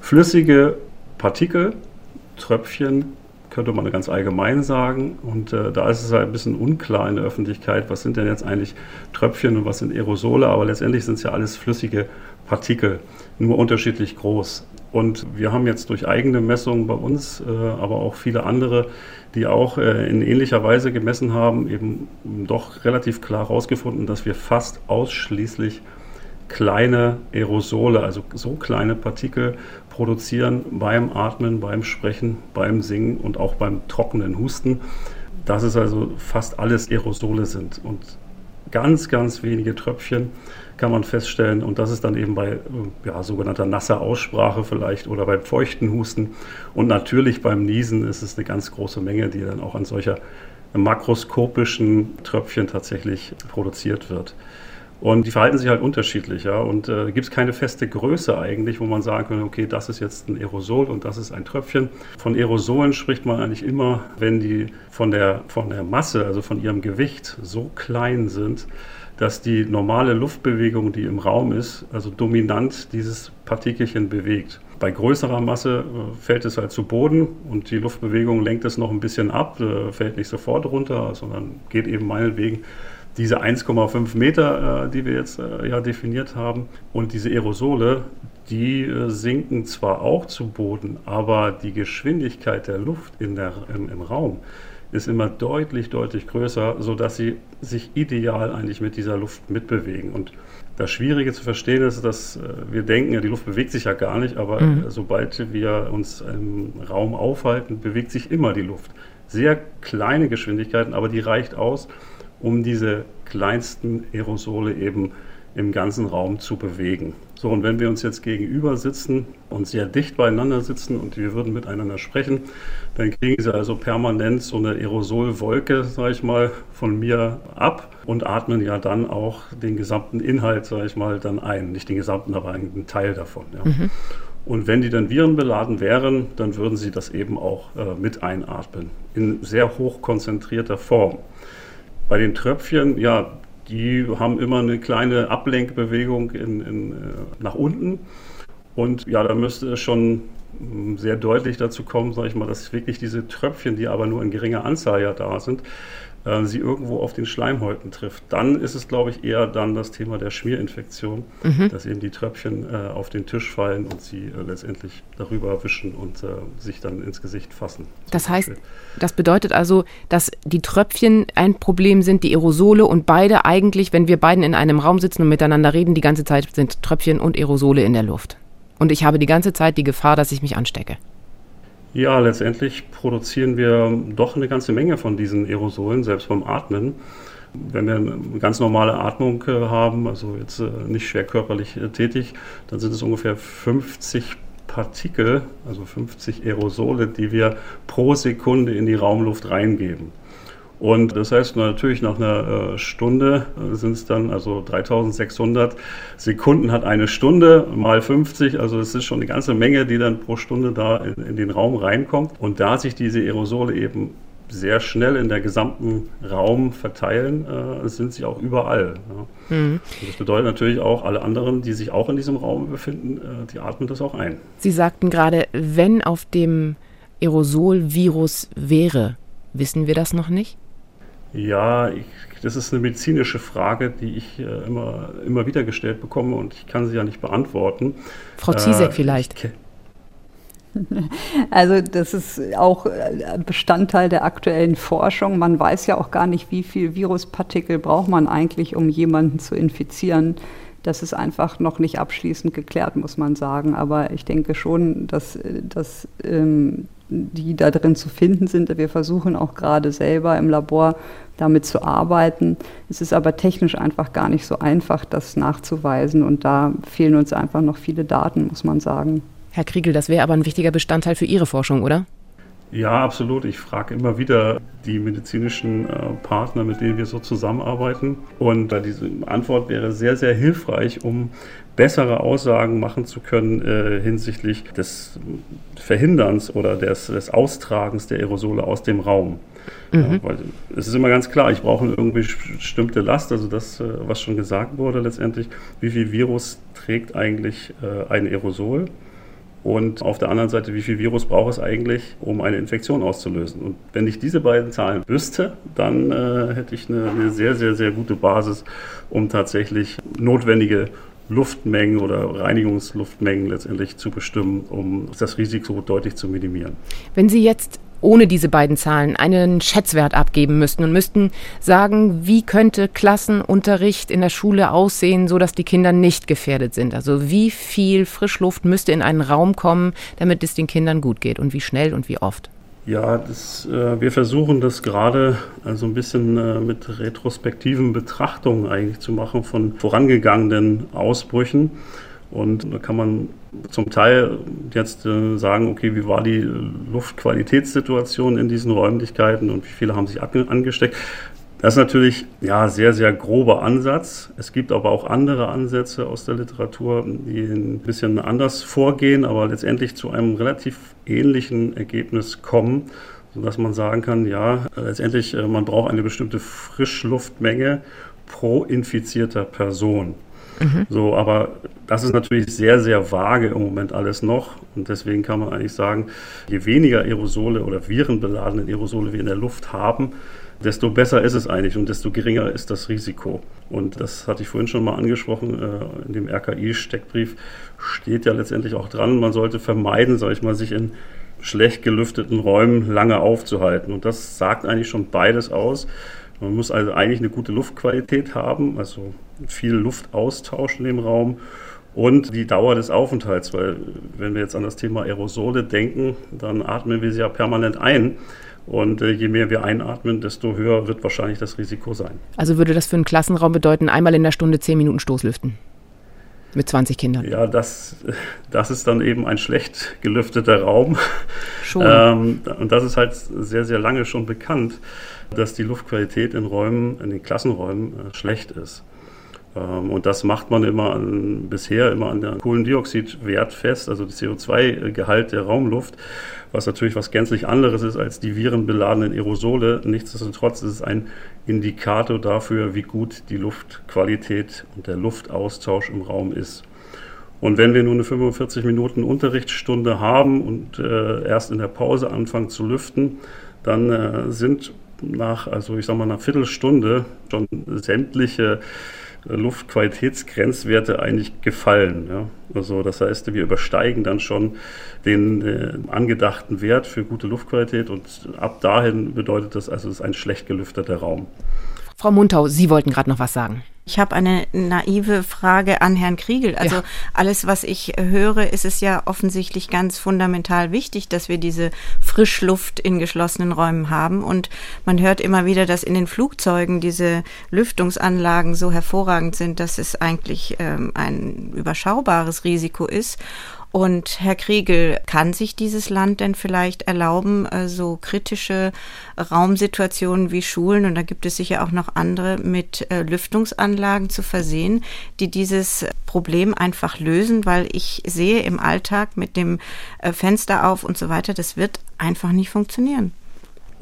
flüssige Partikel, Tröpfchen, könnte man ganz allgemein sagen. Und äh, da ist es halt ein bisschen unklar in der Öffentlichkeit, was sind denn jetzt eigentlich Tröpfchen und was sind Aerosole, aber letztendlich sind es ja alles flüssige Partikel, nur unterschiedlich groß. Und wir haben jetzt durch eigene Messungen bei uns, äh, aber auch viele andere, die auch äh, in ähnlicher Weise gemessen haben, eben doch relativ klar herausgefunden, dass wir fast ausschließlich kleine Aerosole, also so kleine Partikel produzieren beim Atmen, beim Sprechen, beim Singen und auch beim trockenen Husten, dass es also fast alles Aerosole sind und ganz, ganz wenige Tröpfchen kann man feststellen. Und das ist dann eben bei ja, sogenannter nasser Aussprache vielleicht oder beim feuchten Husten. Und natürlich beim Niesen ist es eine ganz große Menge, die dann auch an solcher makroskopischen Tröpfchen tatsächlich produziert wird. Und die verhalten sich halt unterschiedlich, ja. Und äh, gibt es keine feste Größe eigentlich, wo man sagen könnte, okay, das ist jetzt ein Aerosol und das ist ein Tröpfchen. Von Aerosolen spricht man eigentlich immer, wenn die von der, von der Masse, also von ihrem Gewicht so klein sind, dass die normale Luftbewegung, die im Raum ist, also dominant dieses Partikelchen bewegt. Bei größerer Masse äh, fällt es halt zu Boden und die Luftbewegung lenkt es noch ein bisschen ab, äh, fällt nicht sofort runter, sondern geht eben meinetwegen diese 1,5 Meter, äh, die wir jetzt ja definiert haben. Und diese Aerosole, die sinken zwar auch zu Boden, aber die Geschwindigkeit der Luft in der, im, im Raum ist immer deutlich, deutlich größer, sodass sie sich ideal eigentlich mit dieser Luft mitbewegen. Und das Schwierige zu verstehen ist, dass äh, wir denken, ja, die Luft bewegt sich ja gar nicht, aber mhm. sobald wir uns im Raum aufhalten, bewegt sich immer die Luft. Sehr kleine Geschwindigkeiten, aber die reicht aus, um diese kleinsten Aerosole eben im ganzen Raum zu bewegen. So, und wenn wir uns jetzt gegenüber sitzen und sehr dicht beieinander sitzen und wir würden miteinander sprechen, dann kriegen Sie also permanent so eine Aerosolwolke, sage ich mal, von mir ab und atmen ja dann auch den gesamten Inhalt, sage ich mal, dann ein. Nicht den gesamten, aber einen Teil davon. Ja. Mhm. Und wenn die dann virenbeladen wären, dann würden sie das eben auch äh, mit einatmen. In sehr hoch konzentrierter Form. Bei den Tröpfchen, ja, die haben immer eine kleine Ablenkbewegung in, in, äh, nach unten. Und ja, da müsste es schon sehr deutlich dazu kommen, sage ich mal, dass wirklich diese Tröpfchen, die aber nur in geringer Anzahl ja da sind, äh, sie irgendwo auf den Schleimhäuten trifft. Dann ist es, glaube ich, eher dann das Thema der Schmierinfektion, mhm. dass eben die Tröpfchen äh, auf den Tisch fallen und sie äh, letztendlich darüber wischen und äh, sich dann ins Gesicht fassen. Das heißt, das bedeutet also, dass die Tröpfchen ein Problem sind, die Aerosole und beide eigentlich, wenn wir beiden in einem Raum sitzen und miteinander reden, die ganze Zeit sind Tröpfchen und Aerosole in der Luft. Und ich habe die ganze Zeit die Gefahr, dass ich mich anstecke. Ja, letztendlich produzieren wir doch eine ganze Menge von diesen Aerosolen, selbst beim Atmen. Wenn wir eine ganz normale Atmung äh, haben, also jetzt äh, nicht schwer körperlich äh, tätig, dann sind es ungefähr 50 Partikel, also 50 Aerosole, die wir pro Sekunde in die Raumluft reingeben. Und das heißt natürlich nach einer äh, Stunde äh, sind es dann also 3600 Sekunden hat eine Stunde mal 50, also es ist schon eine ganze Menge, die dann pro Stunde da in, in den Raum reinkommt. Und da sich diese Aerosole eben sehr schnell in der gesamten Raum verteilen, äh, sind sie auch überall. Ja. Mhm. Das bedeutet natürlich auch, alle anderen, die sich auch in diesem Raum befinden, äh, die atmen das auch ein. Sie sagten gerade, wenn auf dem Aerosol Virus wäre, wissen wir das noch nicht? Ja, ich, das ist eine medizinische Frage, die ich äh, immer, immer wieder gestellt bekomme und ich kann sie ja nicht beantworten. Frau Ziesek äh, vielleicht. Also das ist auch äh, Bestandteil der aktuellen Forschung. Man weiß ja auch gar nicht, wie viel Viruspartikel braucht man eigentlich, um jemanden zu infizieren. Das ist einfach noch nicht abschließend geklärt, muss man sagen. Aber ich denke schon, dass, äh, dass ähm, die da drin zu finden sind. Wir versuchen auch gerade selber im Labor damit zu arbeiten. Es ist aber technisch einfach gar nicht so einfach, das nachzuweisen. Und da fehlen uns einfach noch viele Daten, muss man sagen. Herr Kriegel, das wäre aber ein wichtiger Bestandteil für Ihre Forschung, oder? Ja, absolut. Ich frage immer wieder die medizinischen äh, Partner, mit denen wir so zusammenarbeiten. Und äh, diese Antwort wäre sehr, sehr hilfreich, um bessere Aussagen machen zu können äh, hinsichtlich des Verhinderns oder des, des, Austragens der Aerosole aus dem Raum. Mhm. Ja, weil es ist immer ganz klar, ich brauche eine irgendwie bestimmte Last, also das, äh, was schon gesagt wurde letztendlich, wie viel Virus trägt eigentlich äh, ein Aerosol? Und auf der anderen Seite, wie viel Virus braucht es eigentlich, um eine Infektion auszulösen? Und wenn ich diese beiden Zahlen wüsste, dann äh, hätte ich eine, eine, sehr, sehr, sehr gute Basis, um tatsächlich notwendige Luftmengen oder Reinigungsluftmengen letztendlich zu bestimmen, um das Risiko deutlich zu minimieren. Wenn Sie jetzt ohne diese beiden Zahlen einen Schätzwert abgeben müssten und müssten sagen, wie könnte Klassenunterricht in der Schule aussehen, so dass die Kinder nicht gefährdet sind. Also wie viel Frischluft müsste in einen Raum kommen, damit es den Kindern gut geht und wie schnell und wie oft? Ja, das, äh, wir versuchen das gerade also ein bisschen äh, mit retrospektiven Betrachtungen eigentlich zu machen von vorangegangenen Ausbrüchen. Und da kann man zum Teil jetzt äh, sagen, okay, wie war die Luftqualitätssituation in diesen Räumlichkeiten und wie viele haben sich angesteckt. Das ist natürlich ja sehr, sehr grober Ansatz. Es gibt aber auch andere Ansätze aus der Literatur, die ein bisschen anders vorgehen, aber letztendlich zu einem relativ ähnlichen Ergebnis kommen, sodass man sagen kann, ja, letztendlich äh, man braucht eine bestimmte Frischluftmenge pro infizierter Person. Mhm. So, aber das ist natürlich sehr, sehr vage im Moment alles noch. Und deswegen kann man eigentlich sagen, je weniger Aerosole oder virenbeladene Aerosole wir in der Luft haben, desto besser ist es eigentlich und desto geringer ist das Risiko. Und das hatte ich vorhin schon mal angesprochen, äh, in dem RKI-Steckbrief steht ja letztendlich auch dran, man sollte vermeiden, sage ich mal, sich in schlecht gelüfteten Räumen lange aufzuhalten. Und das sagt eigentlich schon beides aus. Man muss also eigentlich eine gute Luftqualität haben, also viel Luftaustausch in dem Raum und die Dauer des Aufenthalts, weil wenn wir jetzt an das Thema Aerosole denken, dann atmen wir sie ja permanent ein. Und äh, je mehr wir einatmen, desto höher wird wahrscheinlich das Risiko sein. Also würde das für einen Klassenraum bedeuten, einmal in der Stunde zehn Minuten Stoßlüften? Mit 20 Kindern. Ja, das, das ist dann eben ein schlecht gelüfteter Raum. Schon. Ähm, und das ist halt sehr, sehr lange schon bekannt, dass die Luftqualität in Räumen, in den Klassenräumen äh, schlecht ist. Ähm, und das macht man immer an, bisher immer an der Kohlendioxidwert fest, also der CO2-Gehalt der Raumluft, was natürlich was gänzlich anderes ist als die virenbeladenen Aerosole. Nichtsdestotrotz ist es ein Indikator dafür, wie gut die Luftqualität und der Luftaustausch im Raum ist. Und wenn wir nur eine 45 Minuten Unterrichtsstunde haben und äh, erst in der Pause anfangen zu lüften, dann äh, sind nach, also ich sag mal, einer Viertelstunde schon sämtliche Luftqualitätsgrenzwerte eigentlich gefallen. Ja? Also das heißt, wir übersteigen dann schon den äh, angedachten Wert für gute Luftqualität und ab dahin bedeutet das also, es ist ein schlecht gelüfteter Raum. Frau Muntau, Sie wollten gerade noch was sagen. Ich habe eine naive Frage an Herrn Kriegel. Also ja. alles, was ich höre, ist es ja offensichtlich ganz fundamental wichtig, dass wir diese Frischluft in geschlossenen Räumen haben. Und man hört immer wieder, dass in den Flugzeugen diese Lüftungsanlagen so hervorragend sind, dass es eigentlich ähm, ein überschaubares Risiko ist. Und Herr Kriegel, kann sich dieses Land denn vielleicht erlauben, äh, so kritische Raumsituationen wie Schulen, und da gibt es sicher auch noch andere, mit äh, Lüftungsanlagen zu versehen, die dieses Problem einfach lösen? Weil ich sehe im Alltag mit dem äh, Fenster auf und so weiter, das wird einfach nicht funktionieren.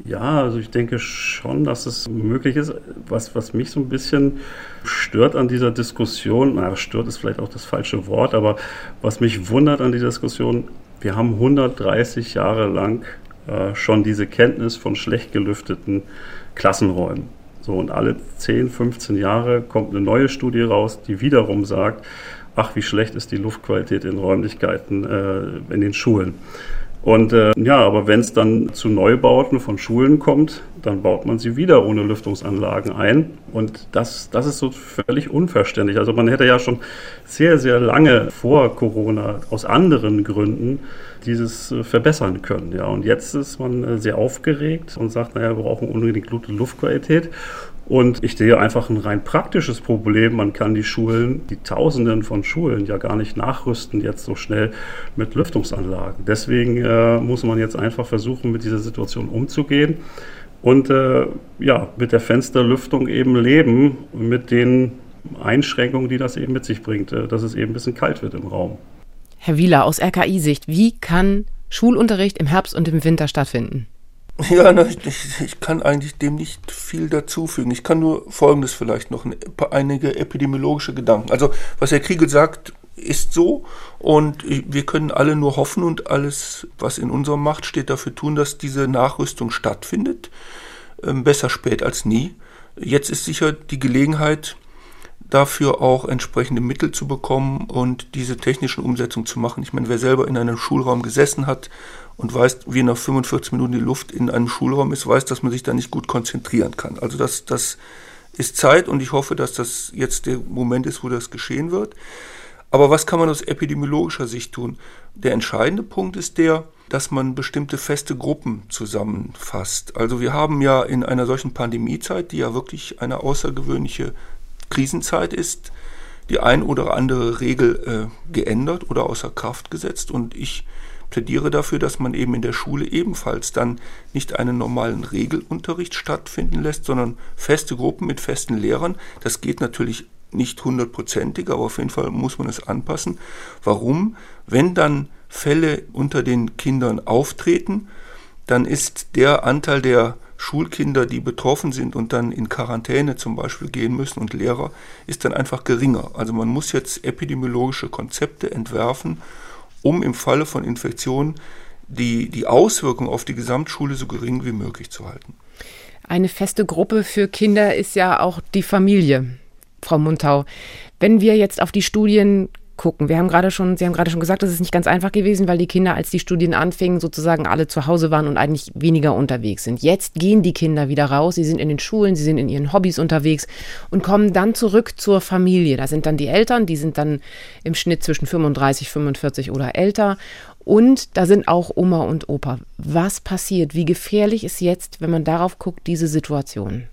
Ja, also ich denke schon, dass es möglich ist. Was, was mich so ein bisschen stört an dieser Diskussion, na, stört ist vielleicht auch das falsche Wort, aber was mich wundert an dieser Diskussion, wir haben 130 Jahre lang äh, schon diese Kenntnis von schlecht gelüfteten Klassenräumen. So, und alle 10, 15 Jahre kommt eine neue Studie raus, die wiederum sagt, ach, wie schlecht ist die Luftqualität in Räumlichkeiten äh, in den Schulen. Und äh, ja, aber wenn es dann zu Neubauten von Schulen kommt, dann baut man sie wieder ohne Lüftungsanlagen ein. Und das, das ist so völlig unverständlich. Also man hätte ja schon sehr, sehr lange vor Corona aus anderen Gründen dieses äh, verbessern können. Ja. Und jetzt ist man äh, sehr aufgeregt und sagt, naja, wir brauchen unbedingt gute Luftqualität. Und ich sehe einfach ein rein praktisches Problem. Man kann die Schulen, die Tausenden von Schulen ja gar nicht nachrüsten jetzt so schnell mit Lüftungsanlagen. Deswegen äh, muss man jetzt einfach versuchen, mit dieser Situation umzugehen und äh, ja, mit der Fensterlüftung eben leben, mit den Einschränkungen, die das eben mit sich bringt, äh, dass es eben ein bisschen kalt wird im Raum. Herr Wieler, aus RKI-Sicht, wie kann Schulunterricht im Herbst und im Winter stattfinden? *laughs* Ja, na, ich, ich, kann eigentlich dem nicht viel dazufügen. Ich kann nur Folgendes vielleicht noch, einige epidemiologische Gedanken. Also, was Herr Kriegel sagt, ist so und wir können alle nur hoffen und alles, was in unserer Macht steht, dafür tun, dass diese Nachrüstung stattfindet. Ähm, besser spät als nie. Jetzt ist sicher die Gelegenheit, dafür auch entsprechende Mittel zu bekommen und diese technischen Umsetzungen zu machen. Ich meine, wer selber in einem Schulraum gesessen hat und weiß, wie nach 45 Minuten die Luft in einem Schulraum ist, weiß, dass man sich da nicht gut konzentrieren kann. Also das, das ist Zeit und ich hoffe, dass das jetzt der Moment ist, wo das geschehen wird. Aber was kann man aus epidemiologischer Sicht tun? Der entscheidende Punkt ist der, dass man bestimmte feste Gruppen zusammenfasst. Also wir haben ja in einer solchen Pandemiezeit, die ja wirklich eine außergewöhnliche Krisenzeit ist, die ein oder andere Regel äh, geändert oder außer Kraft gesetzt. Und ich plädiere dafür, dass man eben in der Schule ebenfalls dann nicht einen normalen Regelunterricht stattfinden lässt, sondern feste Gruppen mit festen Lehrern. Das geht natürlich nicht hundertprozentig, aber auf jeden Fall muss man es anpassen. Warum? Wenn dann Fälle unter den Kindern auftreten, dann ist der Anteil der Schulkinder, die betroffen sind und dann in Quarantäne zum Beispiel gehen müssen und Lehrer, ist dann einfach geringer. Also man muss jetzt epidemiologische Konzepte entwerfen, um im Falle von Infektionen die, die Auswirkungen auf die Gesamtschule so gering wie möglich zu halten. Eine feste Gruppe für Kinder ist ja auch die Familie, Frau Muntau. Wenn wir jetzt auf die Studien gucken. Wir haben gerade schon, Sie haben gerade schon gesagt, das ist nicht ganz einfach gewesen, weil die Kinder, als die Studien anfingen, sozusagen alle zu Hause waren und eigentlich weniger unterwegs sind. Jetzt gehen die Kinder wieder raus, sie sind in den Schulen, sie sind in ihren Hobbys unterwegs und kommen dann zurück zur Familie. Da sind dann die Eltern, die sind dann im Schnitt zwischen 35, 45 oder älter. Und da sind auch Oma und Opa. Was passiert? Wie gefährlich ist jetzt, wenn man darauf guckt, diese Situation?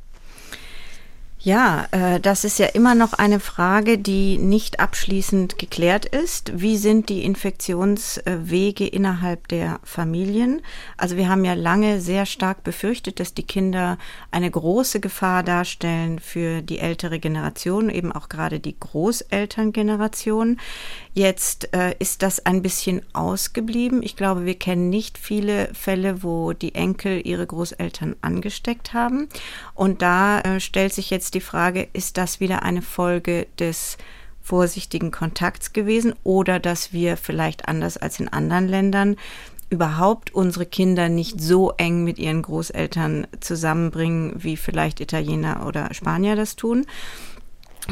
Ja, äh, das ist ja immer noch eine Frage, die nicht abschließend geklärt ist. Wie sind die Infektionswege innerhalb der Familien? Also wir haben ja lange sehr stark befürchtet, dass die Kinder eine große Gefahr darstellen für die ältere Generation, eben auch gerade die Großelterngeneration. Jetzt äh, ist das ein bisschen ausgeblieben. Ich glaube, wir kennen nicht viele Fälle, wo die Enkel ihre Großeltern angesteckt haben. Und da äh, stellt sich jetzt die Frage, ist das wieder eine Folge des vorsichtigen Kontakts gewesen oder dass wir vielleicht anders als in anderen Ländern überhaupt unsere Kinder nicht so eng mit ihren Großeltern zusammenbringen, wie vielleicht Italiener oder Spanier das tun.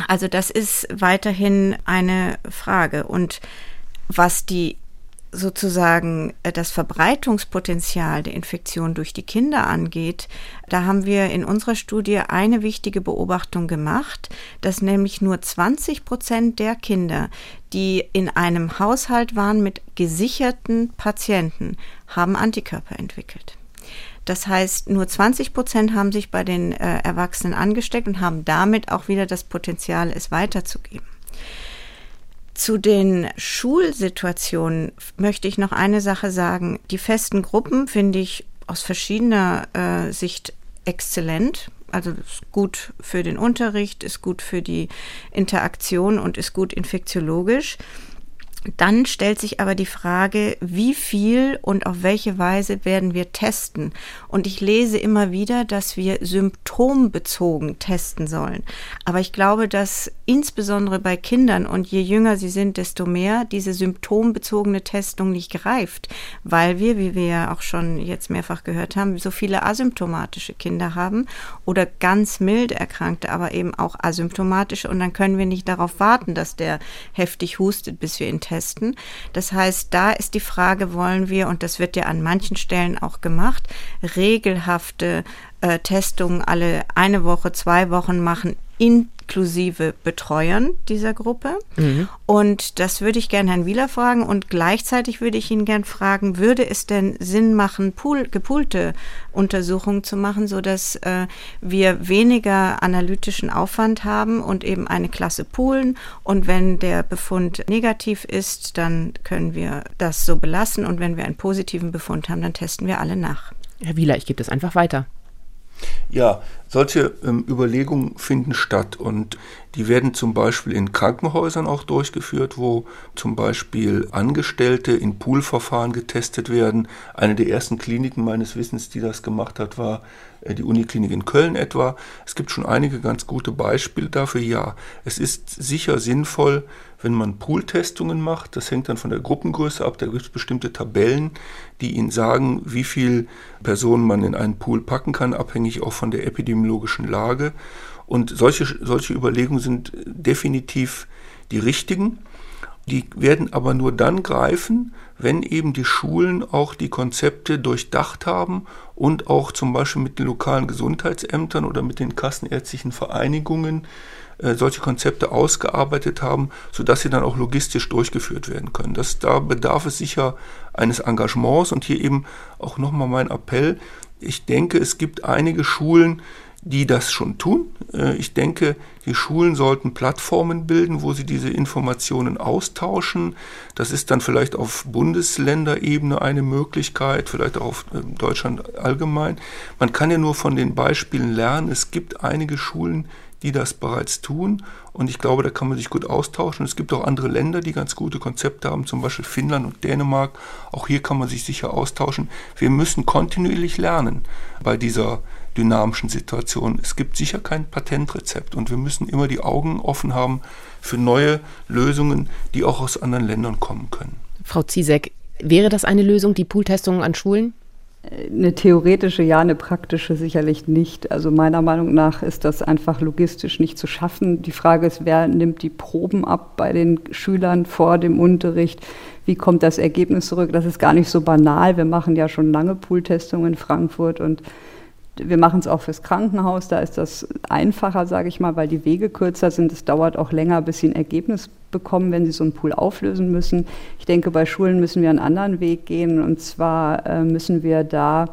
Also das ist weiterhin eine Frage. Und was die sozusagen äh, das Verbreitungspotenzial der Infektion durch die Kinder angeht, da haben wir in unserer Studie eine wichtige Beobachtung gemacht, dass nämlich nur 20 Prozent der Kinder, die in einem Haushalt waren mit gesicherten Patienten, haben Antikörper entwickelt. Das heißt, nur 20 Prozent haben sich bei den äh, Erwachsenen angesteckt und haben damit auch wieder das Potenzial, es weiterzugeben. Zu den Schulsituationen möchte ich noch eine Sache sagen. Die festen Gruppen finde ich aus verschiedener äh, Sicht exzellent. Also ist gut für den Unterricht, ist gut für die Interaktion und ist gut infektiologisch. Dann stellt sich aber die Frage, wie viel und auf welche Weise werden wir testen? Und ich lese immer wieder, dass wir symptombezogen testen sollen. Aber ich glaube, dass insbesondere bei Kindern und je jünger sie sind, desto mehr diese symptombezogene Testung nicht greift, weil wir, wie wir ja auch schon jetzt mehrfach gehört haben, so viele asymptomatische Kinder haben oder ganz mild erkrankte, aber eben auch asymptomatische. Und dann können wir nicht darauf warten, dass der heftig hustet, bis wir ihn testen testen. Das heißt, da ist die Frage, wollen wir, und das wird ja an manchen Stellen auch gemacht, regelhafte äh, Testungen alle eine Woche, zwei Wochen machen inklusive Betreuern dieser Gruppe. Mhm. Und das würde ich gerne Herrn Wieler fragen. Und gleichzeitig würde ich ihn gerne fragen, würde es denn Sinn machen, pool, gepoolte Untersuchungen zu machen, sodass äh, wir weniger analytischen Aufwand haben und eben eine Klasse poolen. Und wenn der Befund negativ ist, dann können wir das so belassen. Und wenn wir einen positiven Befund haben, dann testen wir alle nach. Herr Wieler, ich gebe das einfach weiter. Ja, solche ähm, Überlegungen finden statt und die werden zum Beispiel in Krankenhäusern auch durchgeführt, wo zum Beispiel Angestellte in Poolverfahren getestet werden. Eine der ersten Kliniken meines Wissens, die das gemacht hat, war äh, die Uniklinik in Köln etwa. Es gibt schon einige ganz gute Beispiele dafür. Ja, es ist sicher sinnvoll, wenn man Pooltestungen macht. Das hängt dann von der Gruppengröße ab. Da gibt es bestimmte Tabellen, die Ihnen sagen, wie viele Personen man in einen Pool packen kann, abhängig auch von der epidemiologischen Lage. Und solche, solche Überlegungen sind definitiv die richtigen. Die werden aber nur dann greifen, wenn eben die Schulen auch die Konzepte durchdacht haben und auch zum Beispiel mit den lokalen Gesundheitsämtern oder mit den kassenärztlichen Vereinigungen äh, solche Konzepte ausgearbeitet haben, sodass sie dann auch logistisch durchgeführt werden können. Das, da bedarf es sicher eines Engagements und hier eben auch nochmal mein Appell. Ich denke, es gibt einige Schulen, die das schon tun. Äh, ich denke, die Schulen sollten Plattformen bilden, wo sie diese Informationen austauschen. Das ist dann vielleicht auf Bundesländerebene eine Möglichkeit, vielleicht auch auf ähm, Deutschland allgemein. Man kann ja nur von den Beispielen lernen. Es gibt einige Schulen, die das bereits tun. Und ich glaube, da kann man sich gut austauschen. Es gibt auch andere Länder, die ganz gute Konzepte haben, zum Beispiel Finnland und Dänemark. Auch hier kann man sich sicher austauschen. Wir müssen kontinuierlich lernen bei dieser dynamischen Situation. Es gibt sicher kein Patentrezept und wir müssen immer die Augen offen haben für neue Lösungen, die auch aus anderen Ländern kommen können. Frau Ziesek, wäre das eine Lösung, die Pooltestungen an Schulen? Eine theoretische ja, eine praktische sicherlich nicht. Also meiner Meinung nach ist das einfach logistisch nicht zu schaffen. Die Frage ist, wer nimmt die Proben ab bei den Schülern vor dem Unterricht? Wie kommt das Ergebnis zurück? Das ist gar nicht so banal. Wir machen ja schon lange Pooltestungen in Frankfurt und wir machen es auch fürs Krankenhaus, da ist das einfacher, sage ich mal, weil die Wege kürzer sind. Es dauert auch länger, bis sie ein Ergebnis bekommen, wenn sie so einen Pool auflösen müssen. Ich denke, bei Schulen müssen wir einen anderen Weg gehen und zwar äh, müssen wir da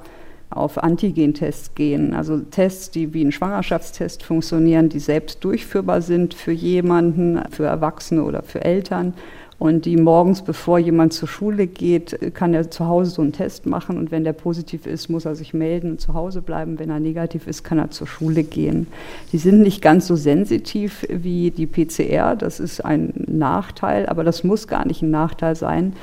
auf Antigentests gehen. Also Tests, die wie ein Schwangerschaftstest funktionieren, die selbst durchführbar sind für jemanden, für Erwachsene oder für Eltern und die morgens, bevor jemand zur Schule geht, kann er zu Hause so einen Test machen und wenn der positiv ist, muss er sich melden und zu Hause bleiben. Wenn er negativ ist, kann er zur Schule gehen. Die sind nicht ganz so sensitiv wie die PCR, das ist ein Nachteil, aber das muss gar nicht ein Nachteil sein,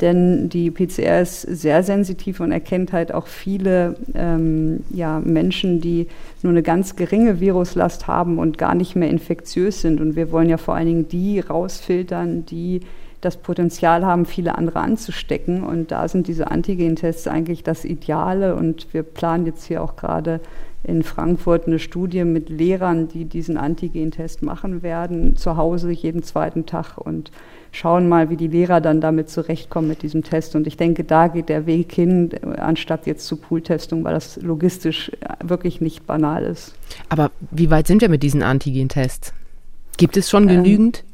denn die PCR ist sehr sensitiv und erkennt halt auch viele ähm, ja, Menschen, die nur eine ganz geringe Viruslast haben und gar nicht mehr infektiös sind. Und wir wollen ja vor allen Dingen die rausfiltern, die das Potenzial haben, viele andere anzustecken. Und da sind diese Antigen-Tests eigentlich das Ideale. Und wir planen jetzt hier auch gerade in Frankfurt eine Studie mit Lehrern, die diesen Antigen-Test machen werden, zu Hause jeden zweiten Tag und schauen mal, wie die Lehrer dann damit zurechtkommen mit diesem Test. Und ich denke, da geht der Weg hin, anstatt jetzt zu Pooltestung, weil das logistisch wirklich nicht banal ist. Aber wie weit sind wir mit diesen Antigen-Tests? Gibt es schon ähm, genügend?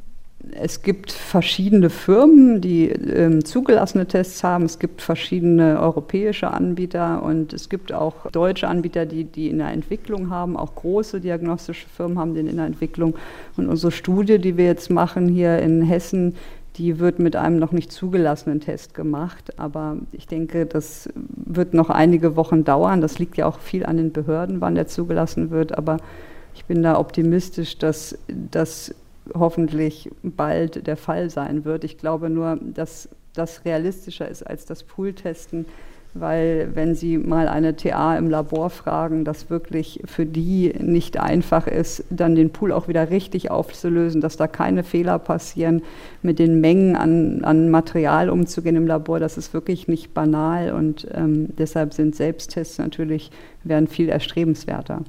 Es gibt verschiedene Firmen, die ähm, zugelassene Tests haben. Es gibt verschiedene europäische Anbieter und es gibt auch deutsche Anbieter, die die in der Entwicklung haben. Auch große diagnostische Firmen haben den in der Entwicklung. Und unsere Studie, die wir jetzt machen hier in Hessen, die wird mit einem noch nicht zugelassenen Test gemacht. Aber ich denke, das wird noch einige Wochen dauern. Das liegt ja auch viel an den Behörden, wann der zugelassen wird. Aber ich bin da optimistisch, dass das hoffentlich bald der Fall sein wird. Ich glaube nur, dass das realistischer ist als das Pooltesten, weil wenn Sie mal eine TA im Labor fragen, das wirklich für die nicht einfach ist, dann den Pool auch wieder richtig aufzulösen, dass da keine Fehler passieren, mit den Mengen an, an Material umzugehen im Labor, das ist wirklich nicht banal und ähm, deshalb sind Selbsttests natürlich wären viel erstrebenswerter.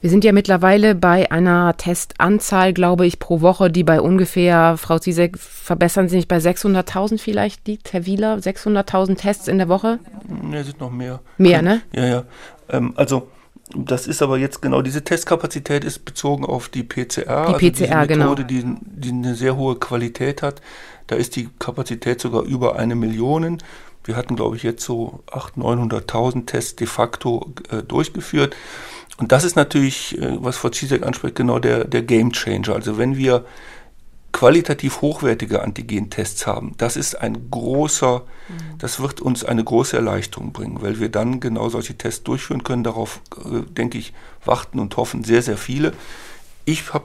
Wir sind ja mittlerweile bei einer Testanzahl, glaube ich, pro Woche, die bei ungefähr, Frau Zizek, verbessern Sie nicht, bei 600.000 vielleicht liegt, Herr Wieler, 600.000 Tests in der Woche? Ne, sind noch mehr. Mehr, ne? Ja, ja. Ähm, also das ist aber jetzt genau, diese Testkapazität ist bezogen auf die PCR. Die PCR, also Methode, genau. Die, die eine sehr hohe Qualität hat. Da ist die Kapazität sogar über eine Million. Wir hatten, glaube ich, jetzt so 800.000, 900.000 Tests de facto äh, durchgeführt. Und das ist natürlich, äh, was Frau Zizek anspricht, genau der, der Game Changer. Also wenn wir qualitativ hochwertige Antigen-Tests haben, das ist ein großer, mhm. das wird uns eine große Erleichterung bringen, weil wir dann genau solche Tests durchführen können. Darauf, äh, denke ich, warten und hoffen sehr, sehr viele. Ich habe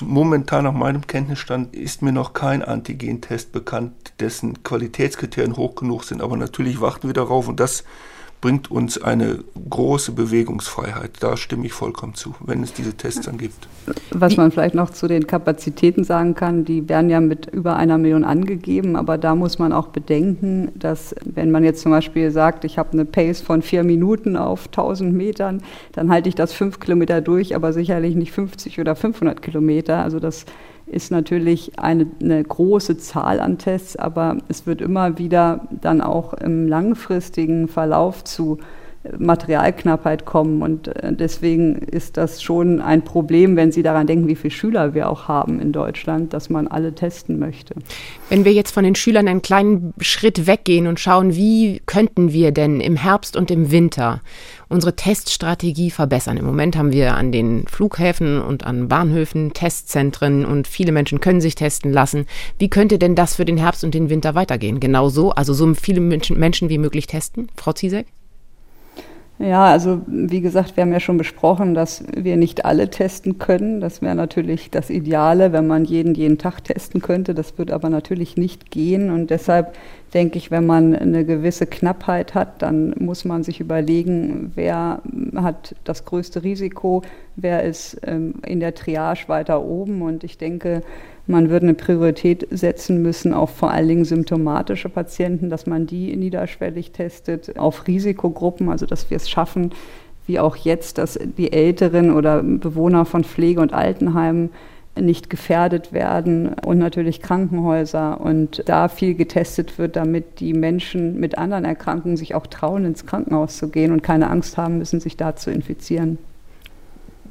momentan nach meinem Kenntnisstand ist mir noch kein Antigen-Test bekannt, dessen Qualitätskriterien hoch genug sind. Aber natürlich warten wir darauf und das bringt uns eine große Bewegungsfreiheit. Da stimme ich vollkommen zu, wenn es diese Tests dann gibt. Was man vielleicht noch zu den Kapazitäten sagen kann, die werden ja mit über einer Million angegeben, aber da muss man auch bedenken, dass wenn man jetzt zum Beispiel sagt, ich habe eine Pace von vier Minuten auf 1000 Metern, dann halte ich das fünf Kilometer durch, aber sicherlich nicht 50 oder 500 Kilometer. Also das ist natürlich eine, eine, große Zahl an Tests, aber es wird immer wieder dann auch im langfristigen Verlauf zu Materialknappheit kommen. Und äh, deswegen ist das schon ein Problem, wenn Sie daran denken, wie viele Schüler wir auch haben in Deutschland, dass man alle testen möchte. Wenn wir jetzt von den Schülern einen kleinen Schritt weggehen und schauen, wie könnten wir denn im Herbst und im Winter unsere Teststrategie verbessern. Im Moment haben wir an den Flughäfen und an Bahnhöfen Testzentren und viele Menschen können sich testen lassen. Wie könnte denn das für den Herbst und den Winter weitergehen? Genauso, also so viele Menschen, Menschen wie möglich testen? Frau Ziesek? Ja, also wie gesagt, wir haben ja schon besprochen, dass wir nicht alle testen können. Das wäre natürlich das Ideale, wenn man jeden jeden Tag testen könnte. Das wird aber natürlich nicht gehen. Und deshalb denke ich, wenn man eine gewisse Knappheit hat, dann muss man sich überlegen, wer hat das größte Risiko, wer ist ähm, in der Triage weiter oben. Und ich denke, man würde eine Priorität setzen müssen auf vor allen Dingen symptomatische Patienten, dass man die niederschwellig testet, auf Risikogruppen, also dass wir es schaffen, wie auch jetzt, dass die Älteren oder Bewohner von Pflege- und Altenheimen nicht gefährdet werden und natürlich Krankenhäuser und da viel getestet wird, damit die Menschen mit anderen Erkrankungen sich auch trauen, ins Krankenhaus zu gehen und keine Angst haben müssen, sich da zu infizieren.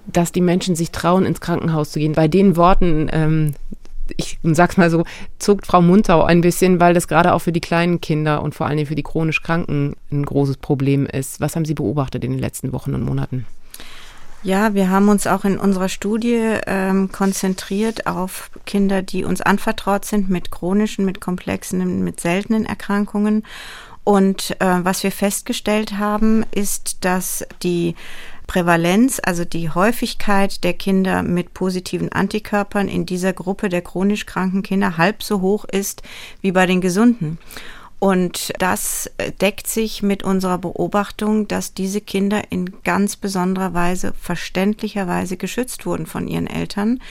Dass die Menschen sich trauen, ins Krankenhaus zu gehen. Bei den Worten ähm, ich sag's mal so, zuckt Frau Muntau ein bisschen, weil das gerade auch für die kleinen Kinder und vor allen Dingen für die chronisch Kranken ein großes Problem ist. Was haben Sie beobachtet in den letzten Wochen und Monaten? Ja, wir haben uns auch in unserer Studie ähm, konzentriert auf Kinder, die uns anvertraut sind mit chronischen, mit komplexen, mit seltenen Erkrankungen. Und äh, was wir festgestellt haben, ist, dass die Prävalenz, also die Häufigkeit der Kinder mit positiven Antikörpern in dieser Gruppe der chronisch kranken Kinder halb so hoch ist wie bei den gesunden. Und das deckt sich mit unserer Beobachtung, dass diese Kinder in ganz besonderer Weise, verständlicherweise geschützt wurden von ihren Eltern.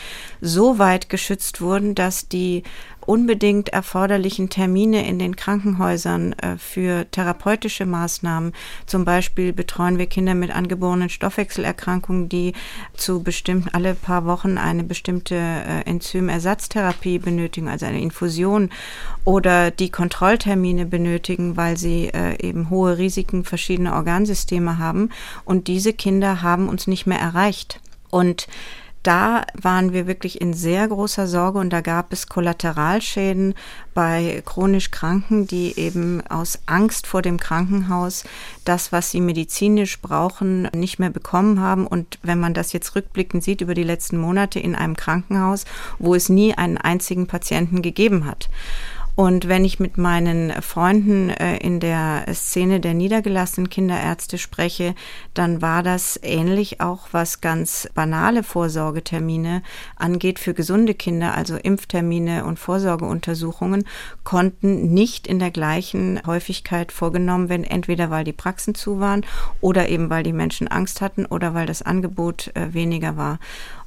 So weit geschützt wurden, dass die unbedingt erforderlichen Termine in den Krankenhäusern äh, für therapeutische Maßnahmen. Zum Beispiel betreuen wir Kinder mit angeborenen Stoffwechselerkrankungen, die zu bestimmten alle paar Wochen eine bestimmte äh, Enzymersatztherapie benötigen, also eine Infusion oder die Kontrolltermine benötigen, weil sie äh, eben hohe Risiken verschiedener Organsysteme haben. Und diese Kinder haben uns nicht mehr erreicht. Und da waren wir wirklich in sehr großer Sorge und da gab es Kollateralschäden bei chronisch Kranken, die eben aus Angst vor dem Krankenhaus das, was sie medizinisch brauchen, nicht mehr bekommen haben. Und wenn man das jetzt rückblickend sieht über die letzten Monate in einem Krankenhaus, wo es nie einen einzigen Patienten gegeben hat. Und wenn ich mit meinen Freunden äh, in der Szene der niedergelassenen Kinderärzte spreche, dann war das ähnlich auch, was ganz banale Vorsorgetermine angeht für gesunde Kinder, also Impftermine und Vorsorgeuntersuchungen, konnten nicht in der gleichen Häufigkeit vorgenommen werden, entweder weil die Praxen zu waren oder eben weil die Menschen Angst hatten oder weil das Angebot äh, weniger war.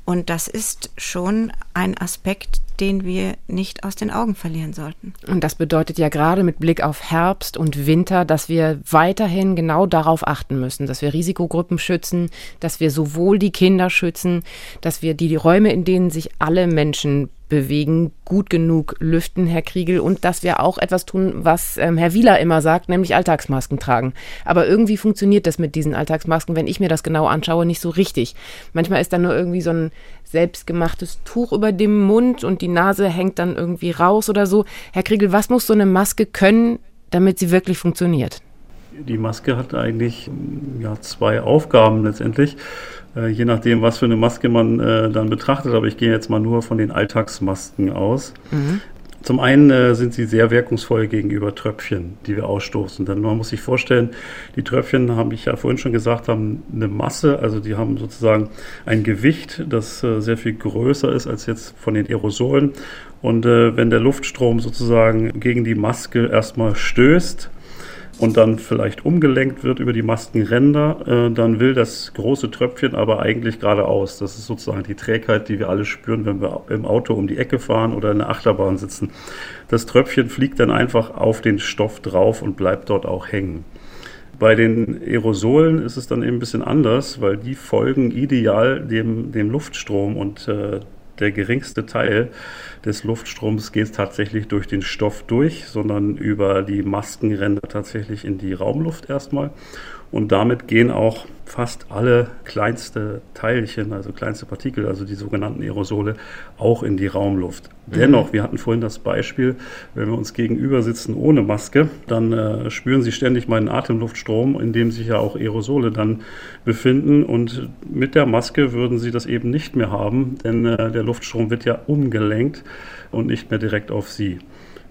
Und das ist schon ein Aspekt, den wir nicht aus den Augen verlieren sollten. Und das bedeutet ja gerade mit Blick auf Herbst und Winter, dass wir weiterhin genau darauf achten müssen, dass wir Risikogruppen schützen, dass wir sowohl die Kinder schützen, dass wir die Räume, in denen sich alle Menschen bewegen, gut genug lüften, Herr Kriegel, und dass wir auch etwas tun, was ähm, Herr Wieler immer sagt, nämlich Alltagsmasken tragen. Aber irgendwie funktioniert das mit diesen Alltagsmasken, wenn ich mir das genau anschaue, nicht so richtig. Manchmal ist da nur irgendwie so ein selbstgemachtes Tuch über dem Mund und die Nase hängt dann irgendwie raus oder so. Herr Kriegel, was muss so eine Maske können, damit sie wirklich funktioniert? Die Maske hat eigentlich ja, zwei Aufgaben letztendlich. Äh, je nachdem, was für eine Maske man äh, dann betrachtet. Aber ich gehe jetzt mal nur von den Alltagsmasken aus. Mhm. Zum einen äh, sind sie sehr wirkungsvoll gegenüber Tröpfchen, die wir ausstoßen. Denn man muss sich vorstellen, die Tröpfchen, habe ich ja vorhin schon gesagt, haben eine Masse, also die haben sozusagen ein Gewicht, das äh, sehr viel größer ist als jetzt von den Aerosolen. Und äh, wenn der Luftstrom sozusagen gegen die Maske erstmal stößt, und dann vielleicht umgelenkt wird über die Maskenränder, äh, dann will das große Tröpfchen aber eigentlich geradeaus. Das ist sozusagen die Trägheit, die wir alle spüren, wenn wir im Auto um die Ecke fahren oder in der Achterbahn sitzen. Das Tröpfchen fliegt dann einfach auf den Stoff drauf und bleibt dort auch hängen. Bei den Aerosolen ist es dann eben ein bisschen anders, weil die folgen ideal dem, dem Luftstrom und äh, der geringste Teil des Luftstroms geht tatsächlich durch den Stoff durch, sondern über die Maskenränder tatsächlich in die Raumluft erstmal. Und damit gehen auch fast alle kleinste Teilchen, also kleinste Partikel, also die sogenannten Aerosole, auch in die Raumluft. Mhm. Dennoch, wir hatten vorhin das Beispiel, wenn wir uns gegenüber sitzen ohne Maske, dann äh, spüren Sie ständig meinen Atemluftstrom, in dem sich ja auch Aerosole dann befinden. Und mit der Maske würden Sie das eben nicht mehr haben, denn äh, der Luftstrom wird ja umgelenkt und nicht mehr direkt auf Sie.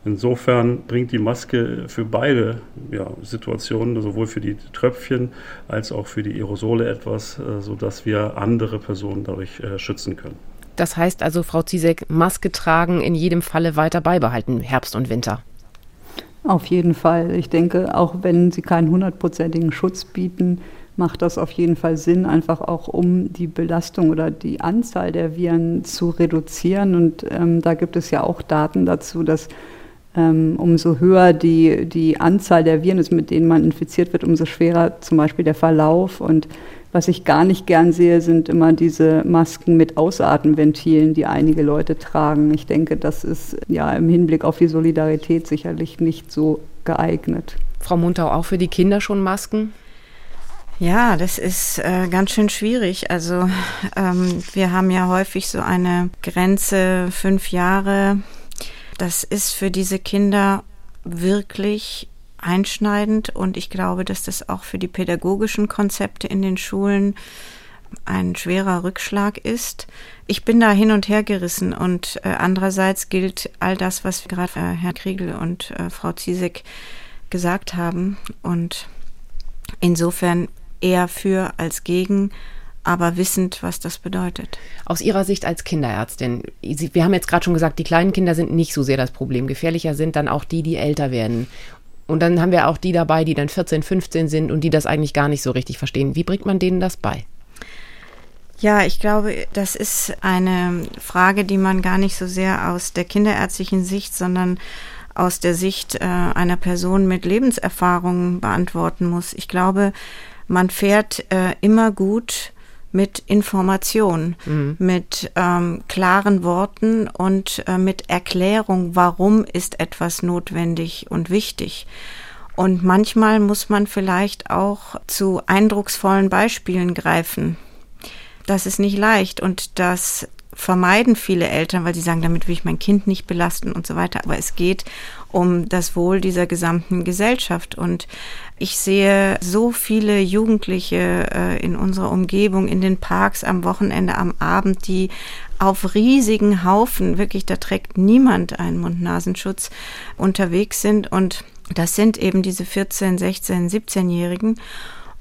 Insofern bringt die Maske für beide ja, Situationen, sowohl für die Tröpfchen als auch für die Aerosole etwas, äh, sodass wir andere Personen dadurch äh, schützen können. Das heißt also, Frau Ziesek, Maske tragen in jedem Falle weiter beibehalten, Herbst und Winter. Auf jeden Fall. Ich denke, auch wenn sie keinen hundertprozentigen Schutz bieten, macht das auf jeden Fall Sinn, einfach auch um die Belastung oder die Anzahl der Viren zu reduzieren. Und ähm, da gibt es ja auch Daten dazu, dass umso höher die, die Anzahl der Viren ist, mit denen man infiziert wird, umso schwerer zum Beispiel der Verlauf. Und was ich gar nicht gern sehe, sind immer diese Masken mit Ausatmenventilen, die einige Leute tragen. Ich denke, das ist ja im Hinblick auf die Solidarität sicherlich nicht so geeignet. Frau Muntau, auch für die Kinder schon Masken? Ja, das ist äh, ganz schön schwierig. Also ähm, wir haben ja häufig so eine Grenze fünf Jahre. Das ist für diese Kinder wirklich einschneidend und ich glaube, dass das auch für die pädagogischen Konzepte in den Schulen ein schwerer Rückschlag ist. Ich bin da hin und her gerissen und äh, andererseits gilt all das, was gerade äh, Herr Kriegel und äh, Frau Ziesek gesagt haben und insofern eher für als gegen, aber wissend, was das bedeutet. Aus Ihrer Sicht als Kinderärztin, Sie, wir haben jetzt gerade schon gesagt, die kleinen Kinder sind nicht so sehr das Problem. Gefährlicher sind dann auch die, die älter werden. Und dann haben wir auch die dabei, die dann 14, 15 sind und die das eigentlich gar nicht so richtig verstehen. Wie bringt man denen das bei? Ja, ich glaube, das ist eine Frage, die man gar nicht so sehr aus der kinderärztlichen Sicht, sondern aus der Sicht äh, einer Person mit Lebenserfahrung beantworten muss. Ich glaube, man fährt äh, immer gut mit Information, mhm. mit ähm, klaren Worten und äh, mit Erklärung, warum ist etwas notwendig und wichtig. Und manchmal muss man vielleicht auch zu eindrucksvollen Beispielen greifen. Das ist nicht leicht und das vermeiden viele Eltern, weil sie sagen, damit will ich mein Kind nicht belasten und so weiter. Aber es geht um das Wohl dieser gesamten Gesellschaft. Und ich sehe so viele Jugendliche äh, in unserer Umgebung, in den Parks am Wochenende, am Abend, die auf riesigen Haufen, wirklich, da trägt niemand einen Mund-Nasenschutz, unterwegs sind. Und das sind eben diese 14, 16, 17-Jährigen.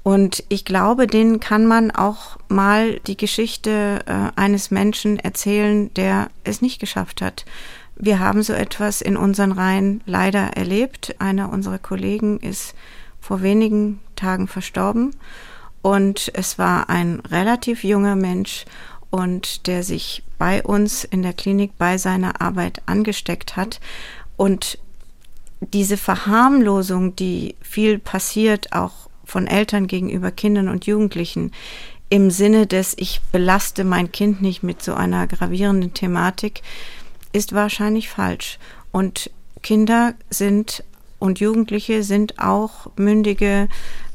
Und ich glaube, denen kann man auch mal die Geschichte äh, eines Menschen erzählen, der es nicht geschafft hat. Wir haben so etwas in unseren Reihen leider erlebt. Einer unserer Kollegen ist vor wenigen Tagen verstorben und es war ein relativ junger Mensch und der sich bei uns in der Klinik bei seiner Arbeit angesteckt hat und diese Verharmlosung, die viel passiert, auch von Eltern gegenüber Kindern und Jugendlichen, im Sinne des, ich belaste mein Kind nicht mit so einer gravierenden Thematik, ist wahrscheinlich falsch. Und Kinder sind und Jugendliche sind auch mündige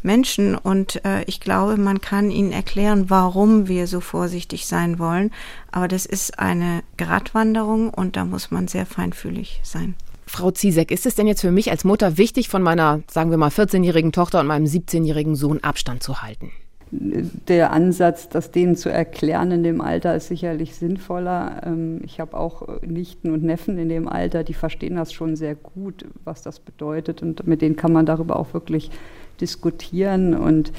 Menschen und äh, ich glaube, man kann ihnen erklären, warum wir so vorsichtig sein wollen. Aber das ist eine Gratwanderung und da muss man sehr feinfühlig sein. Frau Ziesek, ist es denn jetzt für mich als Mutter wichtig, von meiner, sagen wir mal, 14-jährigen Tochter und meinem 17-jährigen Sohn Abstand zu halten? Der Ansatz, das denen zu erklären in dem Alter, ist sicherlich sinnvoller. Ähm, ich habe auch Nichten und Neffen in dem Alter, die verstehen das schon sehr gut, was das bedeutet. Und mit denen kann man darüber auch wirklich diskutieren. Und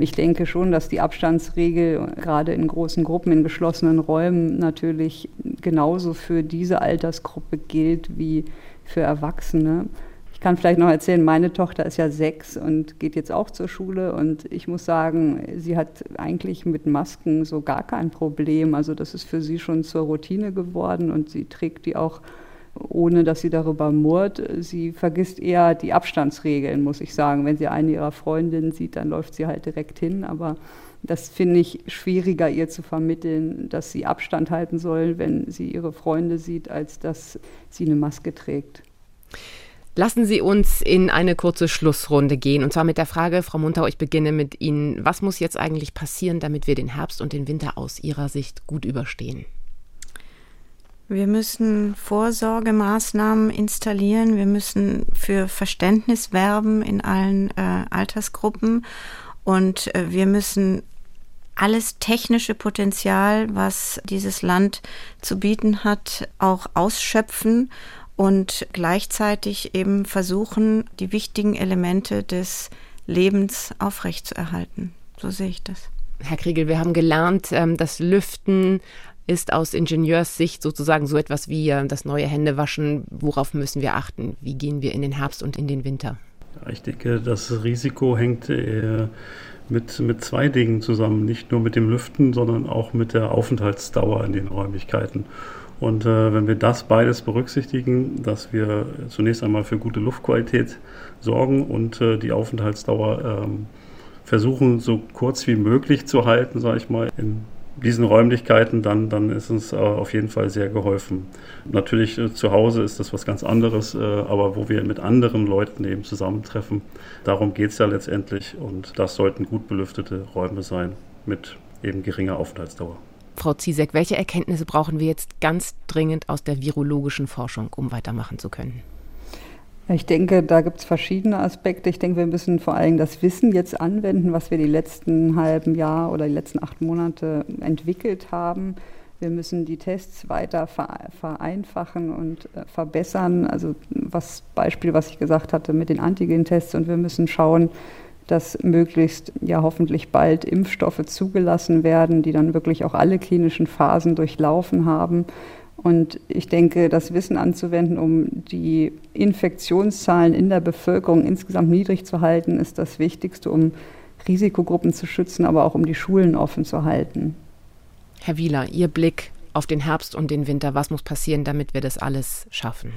ich denke schon, dass die Abstandsregel gerade in großen Gruppen, in geschlossenen Räumen natürlich genauso für diese Altersgruppe gilt wie für Erwachsene. Ich kann vielleicht noch erzählen, meine Tochter ist ja sechs und geht jetzt auch zur Schule und ich muss sagen, sie hat eigentlich mit Masken so gar kein Problem. Also das ist für sie schon zur Routine geworden und sie trägt die auch ohne dass sie darüber murrt. Sie vergisst eher die Abstandsregeln, muss ich sagen. Wenn sie eine ihrer Freundinnen sieht, dann läuft sie halt direkt hin. Aber das finde ich schwieriger, ihr zu vermitteln, dass sie Abstand halten soll, wenn sie ihre Freunde sieht, als dass sie eine Maske trägt. Lassen Sie uns in eine kurze Schlussrunde gehen. Und zwar mit der Frage, Frau Muntau, ich beginne mit Ihnen. Was muss jetzt eigentlich passieren, damit wir den Herbst und den Winter aus Ihrer Sicht gut überstehen? Wir müssen Vorsorgemaßnahmen installieren. Wir müssen für Verständnis werben in allen äh, Altersgruppen. Und äh, wir müssen alles technische Potenzial, was dieses Land zu bieten hat, auch ausschöpfen und gleichzeitig eben versuchen, die wichtigen Elemente des Lebens aufrechtzuerhalten. So sehe ich das. Herr Kriegel, wir haben gelernt, ähm, das Lüften ist aus Ingenieurssicht sozusagen so etwas wie äh, das neue Händewaschen. Worauf müssen wir achten? Wie gehen wir in den Herbst und in den Winter? Ich denke, das Risiko hängt äh, mit, mit zwei Dingen zusammen. Nicht nur mit dem Lüften, sondern auch mit der Aufenthaltsdauer in den Räumlichkeiten. Und äh, wenn wir das beides berücksichtigen, dass wir zunächst einmal für gute Luftqualität sorgen und äh, die Aufenthaltsdauer ähm, versuchen, so kurz wie möglich zu halten, sage ich mal, in diesen Räumlichkeiten, dann, dann ist uns auf jeden Fall sehr geholfen. Natürlich äh, zu Hause ist das was ganz anderes, äh, aber wo wir mit anderen Leuten eben zusammentreffen, darum geht es ja letztendlich und das sollten gut belüftete Räume sein mit eben geringer Aufenthaltsdauer. Frau Ziesek, welche Erkenntnisse brauchen wir jetzt ganz dringend aus der virologischen Forschung, um weitermachen zu können? Ich denke, da gibt es verschiedene Aspekte. Ich denke, wir müssen vor allem das Wissen jetzt anwenden, was wir die letzten halben Jahr oder die letzten acht Monate entwickelt haben. Wir müssen die Tests weiter vereinfachen und äh, verbessern. Also was Beispiel, was ich gesagt hatte mit den Antigen-Tests. Und wir müssen schauen, dass möglichst ja hoffentlich bald Impfstoffe zugelassen werden, die dann wirklich auch alle klinischen Phasen durchlaufen haben. Und ich denke, das Wissen anzuwenden, um die Infektionszahlen in der Bevölkerung insgesamt niedrig zu halten, ist das Wichtigste, um Risikogruppen zu schützen, aber auch um die Schulen offen zu halten. Herr Wieler, Ihr Blick auf den Herbst und den Winter, was muss passieren, damit wir das alles schaffen?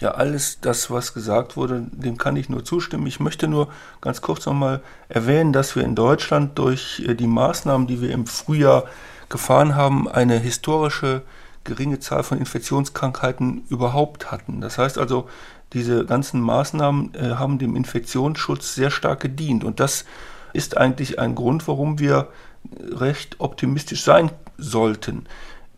Ja, alles das, was gesagt wurde, dem kann ich nur zustimmen. Ich möchte nur ganz kurz nochmal erwähnen, dass wir in Deutschland durch äh, die Maßnahmen, die wir im Frühjahr gefahren haben, eine historische geringe Zahl von Infektionskrankheiten überhaupt hatten. Das heißt also, diese ganzen Maßnahmen äh, haben dem Infektionsschutz sehr stark gedient. Und das ist eigentlich ein Grund, warum wir recht optimistisch sein sollten.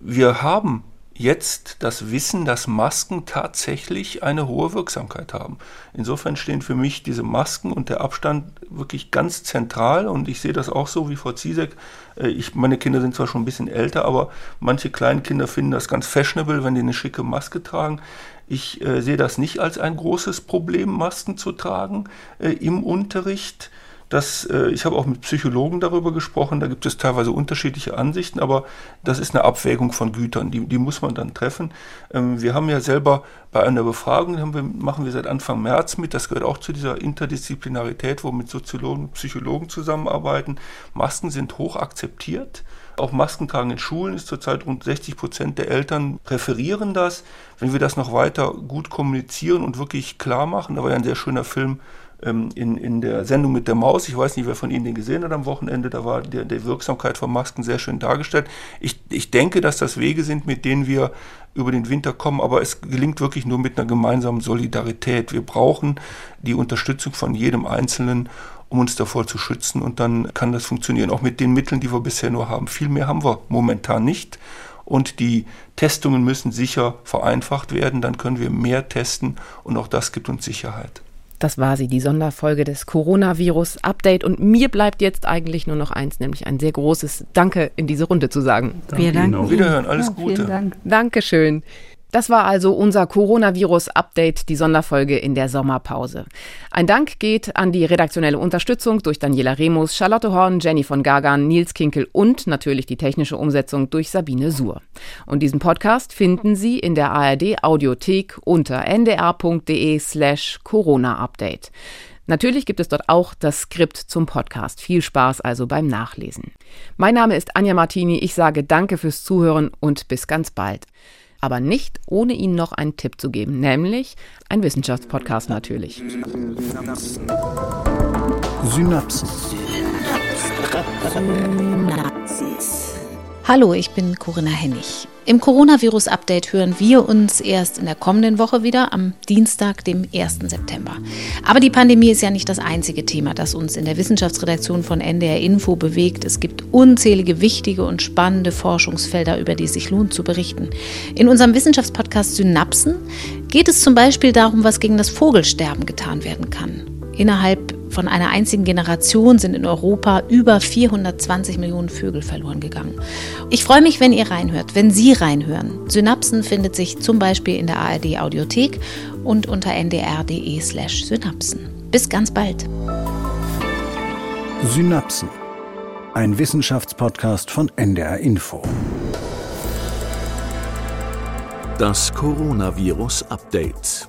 Wir haben jetzt das Wissen, dass Masken tatsächlich eine hohe Wirksamkeit haben. Insofern stehen für mich diese Masken und der Abstand wirklich ganz zentral und ich sehe das auch so wie Frau Ziesek. Äh, ich, meine Kinder sind zwar schon ein bisschen älter, aber manche kleinen Kinder finden das ganz fashionable, wenn die eine schicke Maske tragen. Ich äh, sehe das nicht als ein großes Problem, Masken zu tragen äh, im Unterricht. Das, äh, ich habe auch mit Psychologen darüber gesprochen, da gibt es teilweise unterschiedliche Ansichten, aber das ist eine Abwägung von Gütern, die, die muss man dann treffen. Ähm, wir haben ja selber bei einer Befragung, wir, machen wir seit Anfang März mit, das gehört auch zu dieser Interdisziplinarität, wo mit Soziologen und Psychologen zusammenarbeiten. Masken sind hoch akzeptiert. Auch Maskentragen in Schulen ist zurzeit rund 60 Prozent der Eltern präferieren das. Wenn wir das noch weiter gut kommunizieren und wirklich klar machen, da war ja ein sehr schöner Film ähm, in, in der Sendung mit der Maus, ich weiß nicht, wer von Ihnen den gesehen hat am Wochenende, da war der, der Wirksamkeit von Masken sehr schön dargestellt. Ich, ich denke, dass das Wege sind, mit denen wir über den Winter kommen, aber es gelingt wirklich nur mit einer gemeinsamen Solidarität. Wir brauchen die Unterstützung von jedem Einzelnen, um uns davor zu schützen und dann kann das funktionieren, auch mit den Mitteln, die wir bisher nur haben. Viel mehr haben wir momentan nicht und die Testungen müssen sicher vereinfacht werden, dann können wir mehr testen und auch das gibt uns Sicherheit. Das war sie, die Sonderfolge des Coronavirus-Update. Und mir bleibt jetzt eigentlich nur noch eins, nämlich ein sehr großes Danke in diese Runde zu sagen. Danke Wir danken. Wiederhören, alles ja, Gute. Dank. Dankeschön. Das war also unser Coronavirus-Update, die Sonderfolge in der Sommerpause. Ein Dank geht an die redaktionelle Unterstützung durch Daniela Remus, Charlotte Horn, Jenny von Gagan, Nils Kinkel und natürlich die technische Umsetzung durch Sabine Suhr. Und diesen Podcast finden Sie in der ARD Audiothek unter ndr.de slash Corona-Update. Natürlich gibt es dort auch das Skript zum Podcast. Viel Spaß also beim Nachlesen. Mein Name ist Anja Martini. Ich sage Danke fürs Zuhören und bis ganz bald aber nicht ohne Ihnen noch einen Tipp zu geben, nämlich ein Wissenschaftspodcast natürlich. Synapsen. Synapsen. Synapsen. Hallo, ich bin Corinna Hennig. Im Coronavirus-Update hören wir uns erst in der kommenden Woche wieder, am Dienstag, dem 1. September. Aber die Pandemie ist ja nicht das einzige Thema, das uns in der Wissenschaftsredaktion von NDR Info bewegt. Es gibt unzählige wichtige und spannende Forschungsfelder, über die es sich lohnt zu berichten. In unserem Wissenschaftspodcast Synapsen geht es zum Beispiel darum, was gegen das Vogelsterben getan werden kann. Innerhalb von einer einzigen Generation sind in Europa über 420 Millionen Vögel verloren gegangen. Ich freue mich, wenn ihr reinhört, wenn Sie reinhören. Synapsen findet sich zum Beispiel in der ARD Audiothek und unter ndr.de slash Synapsen. Bis ganz bald. Synapsen. Ein Wissenschaftspodcast von NDR Info. Das Coronavirus Update.